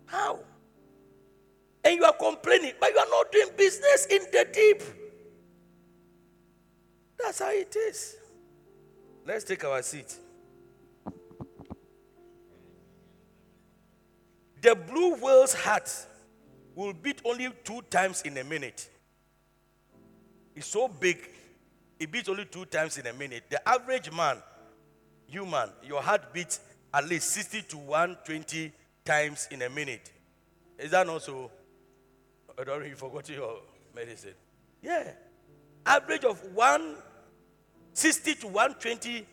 How? And you are complaining, but you are not doing business in the deep. That's how it is. Let's take our seat. The blue whale's heart will beat only two times in a minute. It's so big, it beats only two times in a minute. The average man, human, your heart beats at least 60 to 120 times in a minute. Is that not so? I don't know, you forgot your medicine. Yeah. Average of 160 to 120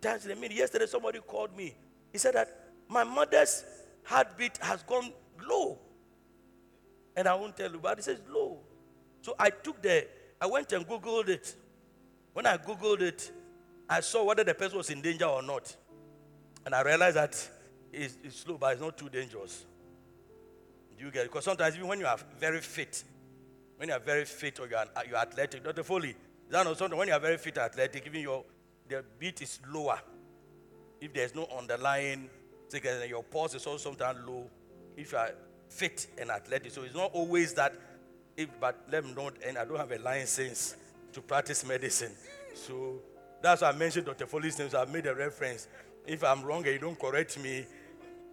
times in a minute. Yesterday, somebody called me. He said that my mother's heartbeat has gone low. And I won't tell you, but he says low. So I took the, I went and Googled it. When I Googled it, I saw whether the person was in danger or not. And I realized that it's, it's slow, but it's not too dangerous. Do you get it? Because sometimes even when you are very fit, when you are very fit or you are, you are athletic, Dr. Foley, that not something? When you are very fit athletic, even your the beat is lower. If there's no underlying sickness, your pulse is also sometimes low. If you are fit and athletic, so it's not always that. If but let me know, and I don't have a license to practice medicine, so that's why I mentioned Dr. Foley's name. So I made a reference. If I'm wrong and you don't correct me,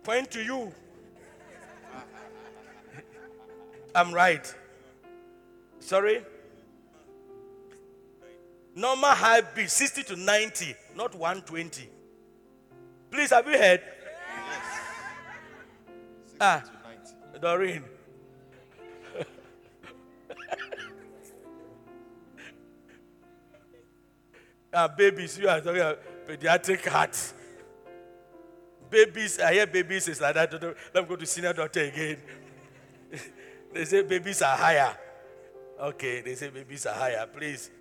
point to you. I'm right. Sorry? Normal high beat 60 to 90, not 120. Please, have you heard? Ah, to 90. Doreen. Ah, babies, you are talking about pediatric heart. Babies, I hear babies is like that. Let me go to senior doctor again. they say babies are higher. Okay, they say babies are higher. Please,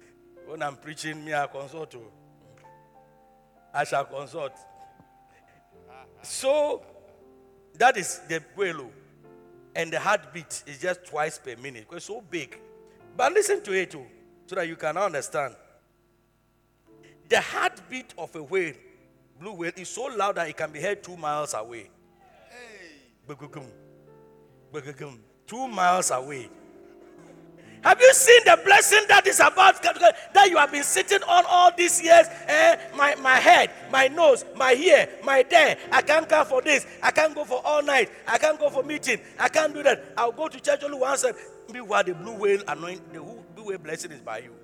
when I'm preaching, me I consult you. I shall consult. So that is the whale. And the heartbeat is just twice per minute it's so big. But listen to it too, so that you can understand. The heartbeat of a whale, blue whale, is so loud that it can be heard two miles away. Bagugum. Two miles away. Have you seen the blessing that is about that you have been sitting on all these years? Eh, my, my head, my nose, my ear, my there. I can't come for this. I can't go for all night. I can't go for meeting. I can't do that. I'll go to church only once. And meanwhile, the blue whale anoint the blue whale blessing is by you.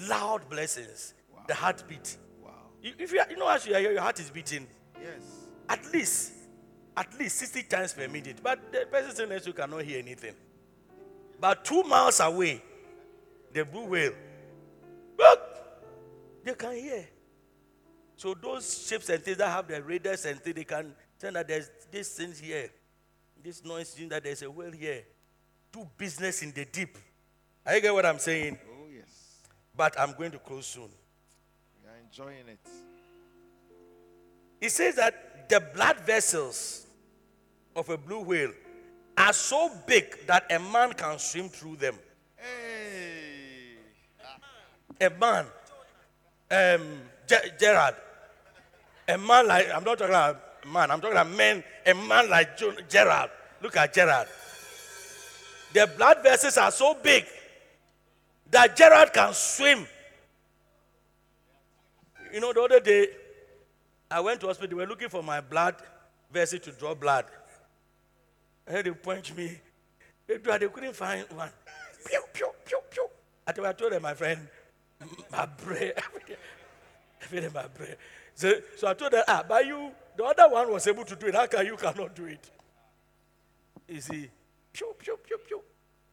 Loud blessings. The heartbeat. Wow. If you, you know as you are here, your heart is beating Yes. at least, at least 60 times per minute. But the person sitting next to you cannot hear anything. But two miles away, the blue whale, look, they can hear. So those ships and things that have the radars and things, they can tell that there's this thing here, this noise thing that there's a whale here. Do business in the deep. Are you get what I'm saying? Oh, But I'm going to close soon. We are enjoying it. It says that the blood vessels of a blue whale are so big that a man can swim through them. Hey. A man, um, Ge- Gerard, a man like, I'm not talking about a man, I'm talking about men, a man like Jo- Gerard. Look at Gerard. The blood vessels are so big that Gerard can swim. You know, the other day, I went to hospital, they were looking for my blood vessel to draw blood. Heard they punch me. They, they couldn't find one. Pew, pew, pew, pew. I told, them, my friend, my brain, I everything my brain. So, so I told them, ah, but you, the other one was able to do it. How can you cannot do it? You see, pew, pew, pew, pew.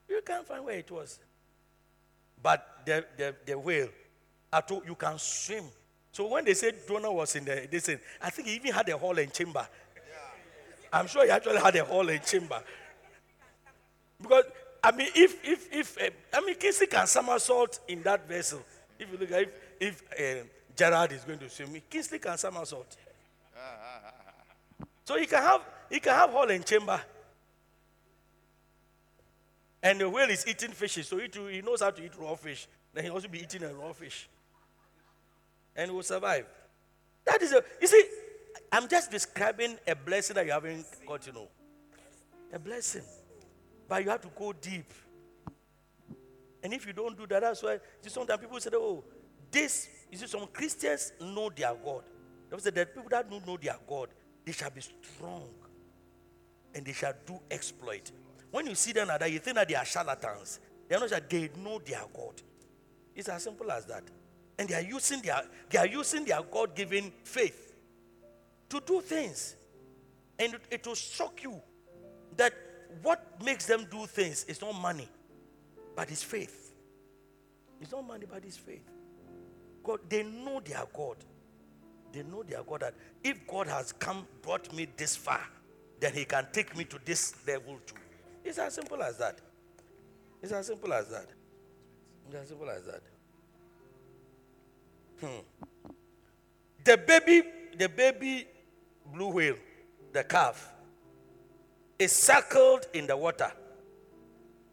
You can't find where it was. But the, the, the whale, told you can swim. So when they said Jonah was in the, they said, I think he even had a hole and chamber. I'm sure he actually had a hole and chamber. Because, I mean, if, if, if, uh, I mean, Casey can somersault in that vessel. If you look at if, if uh, Gerard is going to swim, Kingsley can somersault. Ah, ah, ah, so he can have, he can have hole and chamber. And the whale is eating fishes, so he, too, he knows how to eat raw fish. Then he'll also be eating a raw fish. And will survive. That is a, you see, I'm just describing a blessing that you haven't got to know. A blessing. But you have to go deep. And if you don't do that, that's why sometimes people say, oh, this, you see, some Christians know their God. They say that people that don't know their God, they shall be strong and they shall do exploit. When you see them like that, you think that they are charlatans. They are not that they know their God. It's as simple as that. And they are using their they are using their God-given faith to do things. And it, it will shock you that what makes them do things is not money, but it's faith. It's not money, but it's faith. God, they know their God. They know their God that if God has come, brought me this far, then He can take me to this level too. It's as simple as that. It's as simple as that. It's as simple as that. Hmm. The baby, the baby blue whale, the calf, is circled in the water,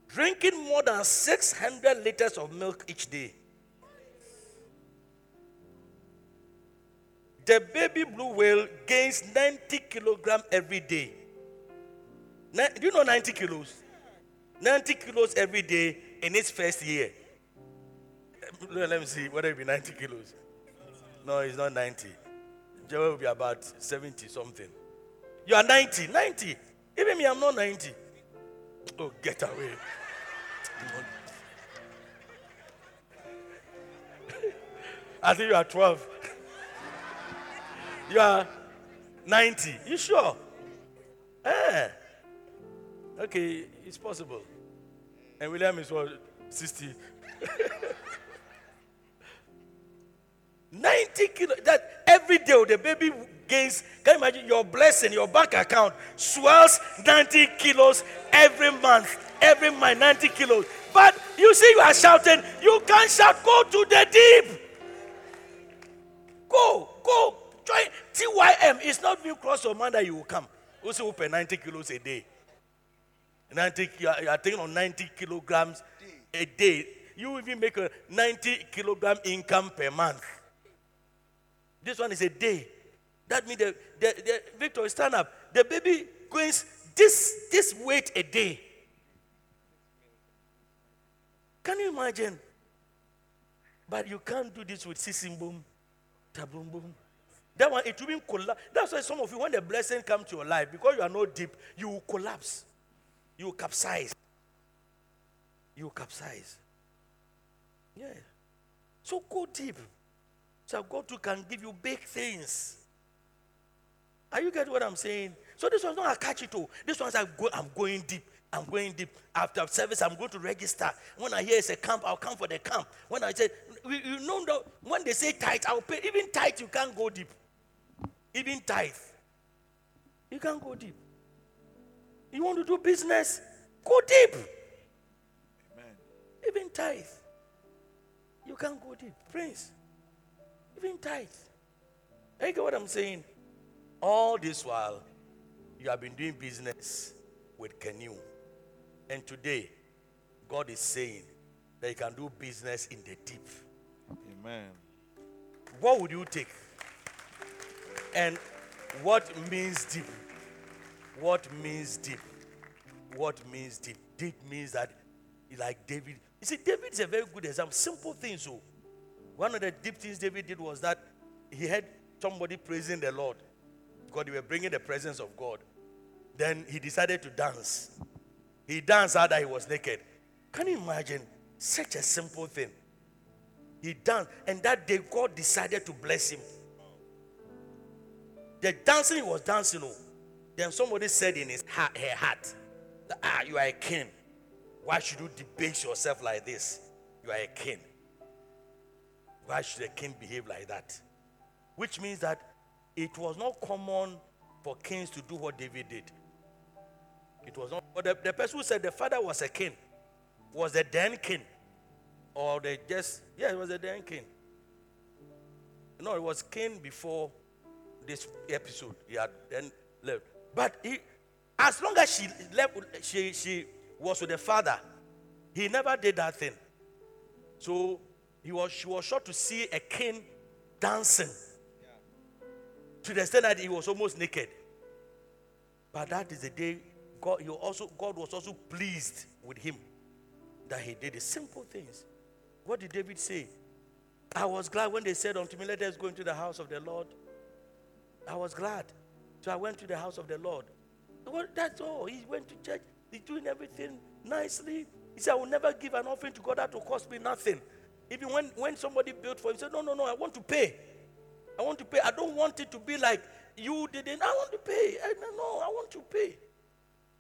drinking more than 600 liters of milk each day. The baby blue whale gains 90 kilogram every day. Do you know 90 kilos? 90 kilos every day in its first year. Eh, Let me see whether it be 90 kilos. No, it's not 90. Joel will be about 70 something. You are 90. 90. Even me, I'm not 90. Oh, get away. I think you are 12. You are 90. You sure? Eh. Okay, it's possible. And William is what? 60. 90 kilo. That every day the baby gains. Can you imagine your blessing, your bank account swells 90 kilos every month, every month, 90 kilos. But you see, you are shouting, you can't shout, go to the deep. Go, go, join TYM. It's not being cross your mind that you will come. Also, open 90 kilos a day. 90, you are, thinking on 90 kilograms a day. You even make a 90 kilogram income per month. This one is a day. That means the, the, the Victor, stand up. The baby gains this, this weight a day. Can you imagine? But you can't do this with sisimbum, taboom boom. That one, it will be collapse. That's why some of you, when the blessing comes to your life, because you are not deep, you will collapse. You capsize. You capsize. Yeah. So go deep. So God too can give you big things. Are you getting what I'm saying? So this one's not a catchy too. This one's like go, I'm going deep. I'm going deep. After service, I'm going to register. When I hear it's a camp, I'll come for the camp. When I say, you know, when they say tight, I'll pay. Even tight, you can't go deep. Even tithe, you can't go deep. You want to do business? Go deep. Even tithe, you can't go deep. Prince, even tithe. You get what I'm saying? All this while, you have been doing business with canoe. And today, God is saying that you can do business in the deep. Amen. What would you take? And what means deep? What means deep? What means deep? Deep means that, like David. You see, David is a very good example. Simple things. So, one of the deep things David did was that he had somebody praising the Lord because they were bringing the presence of God. Then he decided to dance. He danced out that he was naked. Can you imagine? Such a simple thing. He danced, and that day God decided to bless him. The dancing he was dancing, oh, then somebody said in his heart, her heart, ah, you are a king. Why should you debase yourself like this? You are a king. Why should a king behave like that? Which means that it was not common for kings to do what David did. It was not. But the, the person who said the father was a king was the then king, or the just yeah, it was the then king. No, it was king before this episode. He had then left, but he, as long as she left, she she was with the father. He never did that thing. So he was she was shocked to see a king dancing to the extent that he was almost naked. But that is the day God, he also, God was also pleased with him that he did the simple things. What did David say? I was glad when they said unto me, Let us go into the house of the Lord. I was glad. So I went to the house of the Lord. Well, that's all. He went to church. He's doing everything nicely. He said, I will never give an offering to God that will cost me nothing. Even when, when somebody built for him, he said, No, no, no, I want to pay. I want to pay. I don't want it to be like you didn't. I want to pay. I, no, no, I want to pay.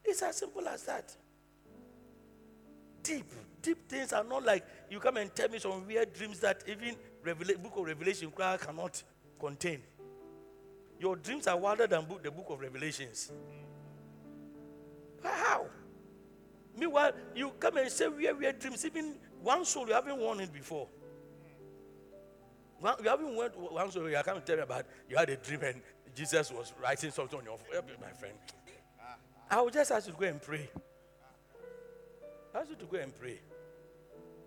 It's as simple as that. Deep, deep things are not like you come and tell me some weird dreams that even Revela- book of Revelation cannot contain. Your dreams are wilder than book, the book of Revelations. How? Meanwhile, you come and say weird, weird dreams. Even one soul, you haven't won it before. One, you haven't went one soul. I can't tell you about you had a dream and Jesus was writing something on your forehead, my friend. I will just ask you to go and pray. I Ask you to go and pray.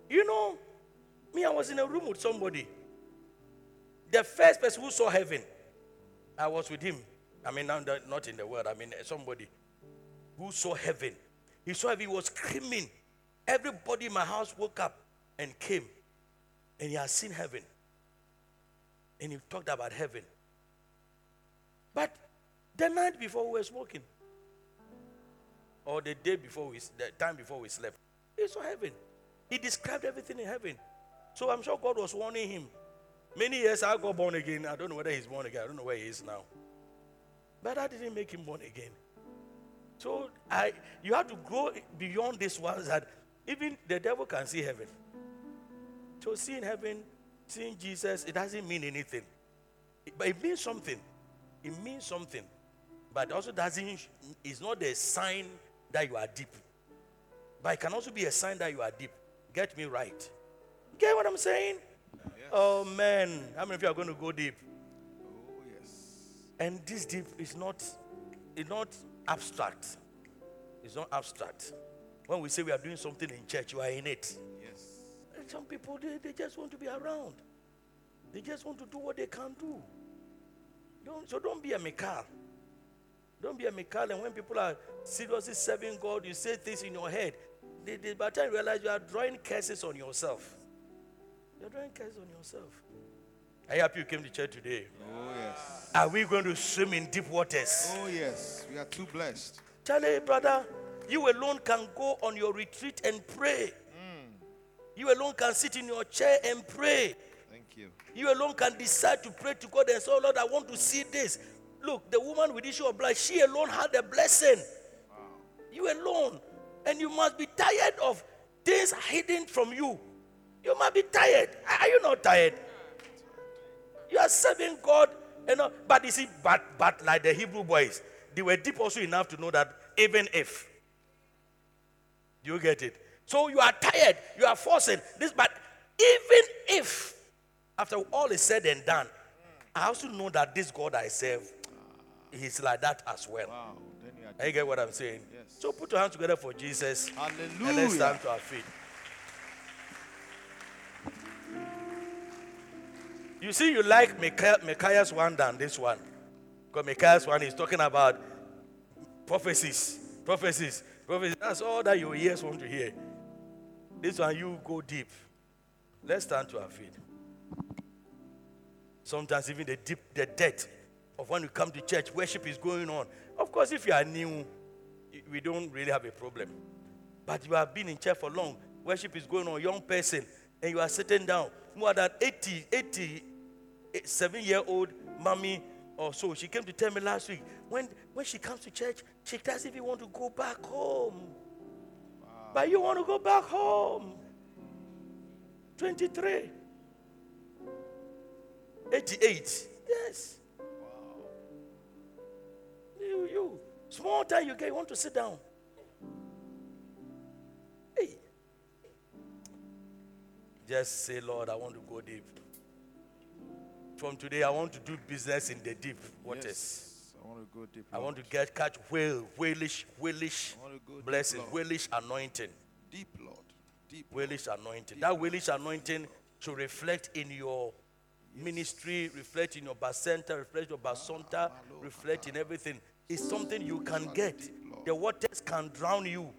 You know, me, I was in a room with somebody. The first person who saw heaven, I was with him. I mean, that- not in the world. I mean, eh, somebody who saw heaven. He saw heaven. He was screaming. Everybody in my house woke up and came, and he has seen heaven. And he talked about heaven. But the night before we were smoking, or the day before we, the time before we slept, he saw heaven. He described everything in heaven. So I'm sure God was warning him. Many years I got born again. I don't know whether he's born again. I don't know where he is now. But that didn't make him born again. So I, you have to go beyond this one that even the devil can see heaven. So seeing heaven, seeing Jesus, it doesn't mean anything. But it means something. It means something. But also doesn't it's not a sign that you are deep. But it can also be a sign that you are deep. Get me right. Get what I'm saying? Oh man, how many of you are going to go deep? Oh, yes. And this deep is not, is not abstract. It's not abstract. When we say we are doing something in church, you are in it. Yes. And some people, they, they just want to be around. They just want to do what they can do. Don't, so don't be a Michal. Don't be a Michal. And when people are seriously serving God, you say things in your head. They, they, by the time you realize you are drawing curses on yourself. You're drawing curses on yourself. I hope you came to church today. Oh, yes. Are we going to swim in deep waters? Oh, yes. We are too blessed. Charlie, brother, you alone can go on your retreat and pray. Hmm. You alone can sit in your chair and pray. Thank you. You alone can decide to pray to God and say, oh Lord, I want to see this. Look, the woman with issue of blood, she alone had a blessing. Wow. You alone. And you must be tired of things hidden from you. You might be tired. Are you not tired? You are serving God, you know, but you see, but but like the Hebrew boys, they were deep also enough to know that even if you get it. So you are tired, you are forcing this, but even if after all is said and done, I also know that this God I serve, He's like that as well. Wow. Then you are You get what I'm saying? Yes. So put your hands together for Jesus. And let's stand to our feet. You see, you like Micaiah, Micaiah's one than this one. Because Micaiah's one is talking about prophecies, prophecies, prophecies. That's all that your ears want to hear. This one, you go deep. Let's stand to our feet. Sometimes even the deep, the depth of when you come to church, worship is going on. Of course, if you are new, we don't really have a problem. But you have been in church for long. worship is going on, young person, and you are sitting down, more than 80, 80, eh, seven year old mommy or so, she came to tell me last week, when, when she comes to church, she doesn't even want to go back home. But you want to go back home. 23. 88. Yes. You, you. Small time you get, you want to sit down. Hey. Just say, Lord, I want to go deep. From today, I want to do business in the deep waters. Yes. I want to go deep. I want to get catch whale, whalish, whalish deep, blessing, Lord. whalish anointing, deep, Lord. Deep. Whalish anointing. That whalish anointing should reflect in your ministry, reflect in your basonta, reflect your basonta, ah, reflect in everything. It's something you can get. The waters can drown you.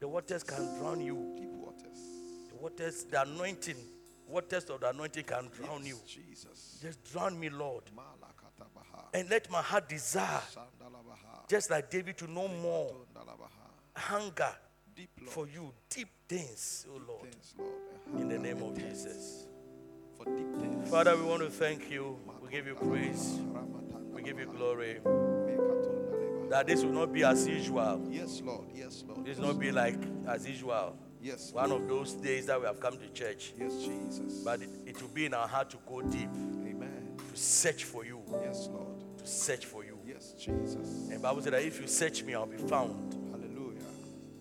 The waters can drown you. Deep waters. The waters, the anointing, waters of the anointing can drown you. Jesus. Just drown me, Lord, and let my heart desire, just like David, to know more hunger Deep, for you, deep things, oh Lord, things, Lord. in the name of Jesus. For deep things. Father, we want to thank you. We give you praise. We give you glory. That this will not be as usual. Yes, Lord. Yes, Lord. This will not be like as usual. Yes, One of those days that we have come to church. Yes, Jesus. But it, it will be in our heart to go deep, Amen. to search for you, Yes, Lord. to search for you. Yes, Jesus. And Bible said that if you search me, I'll be found. Hallelujah.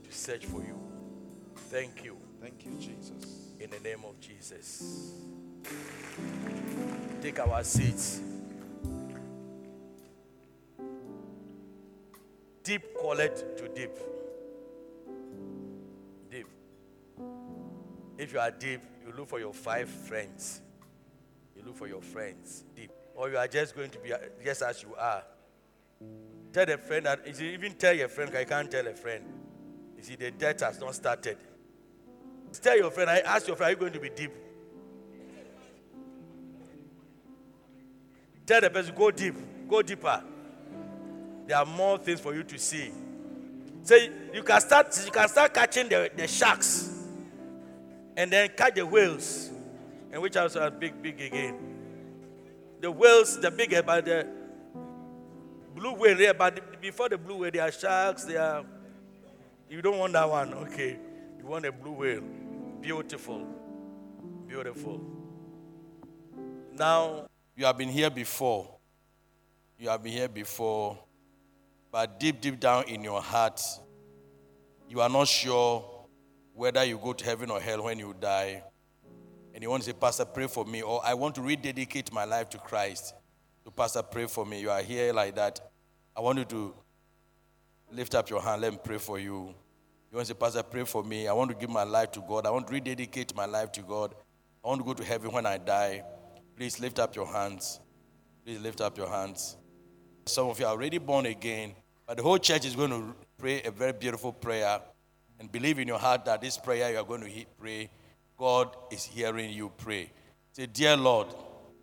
To search for you. Thank you. Thank you, Jesus. in the name of Jesus. Take our seats. Deep call it to. Deep. If you are deep, you look for your five friends. You look for your friends deep. Or you are just going to be uh, just as you are. Tell a friend that, you see, even tell your friend, I can't tell a friend. You see, the debt has not started. Tell your friend, I ask your friend, are you going to be deep? Tell the person, go deep, go deeper. There are more things for you to see. Say you can start, you can start catching the, the sharks and then catch the whales. And which also are big, big again. The whales, the bigger, eh, but the blue whale, yeah, but before the blue whale, there are sharks, there are you don't want that one, okay. You want a blue whale. Beautiful. Beautiful. Now, you have been here before. You have been here before. But deep, deep down in your heart, you are not sure whether you go to heaven or hell when you die. And you want to say, Pastor, pray for me. Or I want to rededicate my life to Christ. So, Pastor, pray for me. You are here like that. I want you to lift up your hand. Let me pray for you. You want to say, Pastor, pray for me. I want to give my life to God. I want to rededicate my life to God. I want to go to heaven when I die. Please lift up your hands. Please lift up your hands. Some of you are already born again, but the whole church is going to pray a very beautiful prayer and believe in your heart that this prayer you are going to he- pray, God is hearing you pray. Say, Dear Lord,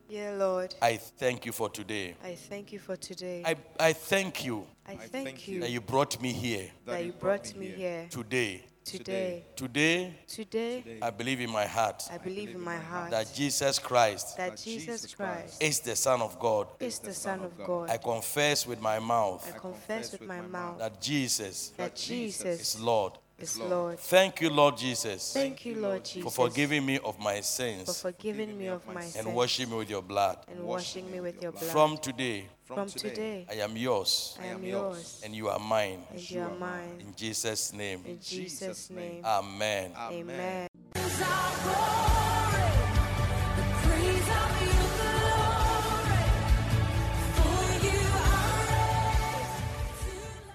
Dear Lord, I thank you for today. I thank you for today. I, I thank you I thank thank you you that you brought me here that you brought me here today. today. Today, Today, I believe in my heart I believe in my heart that Jesus Christ that Jesus Christ is the Son of God. is the Son of God. I confess with my mouth I confess with my mouth that Jesus that Jesus is Lord. Is Lord. Thank you, Lord Jesus, Thank you, Lord Jesus, for forgiving me of my sins. for sins forgiving me of my sins. and washing me with your blood. and washing me with your blood. From today, From today, I am yours I am yours and you are mine. and you are mine. In Jesus' name, In Jesus' name, Amen. amen.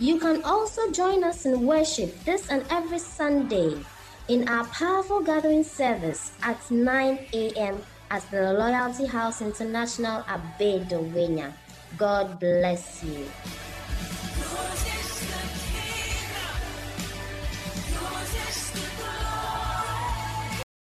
You can also join us in worship this and every Sunday in our powerful gathering service at 9 a.m. at the Loyalty House International at Dawhenya. God bless you.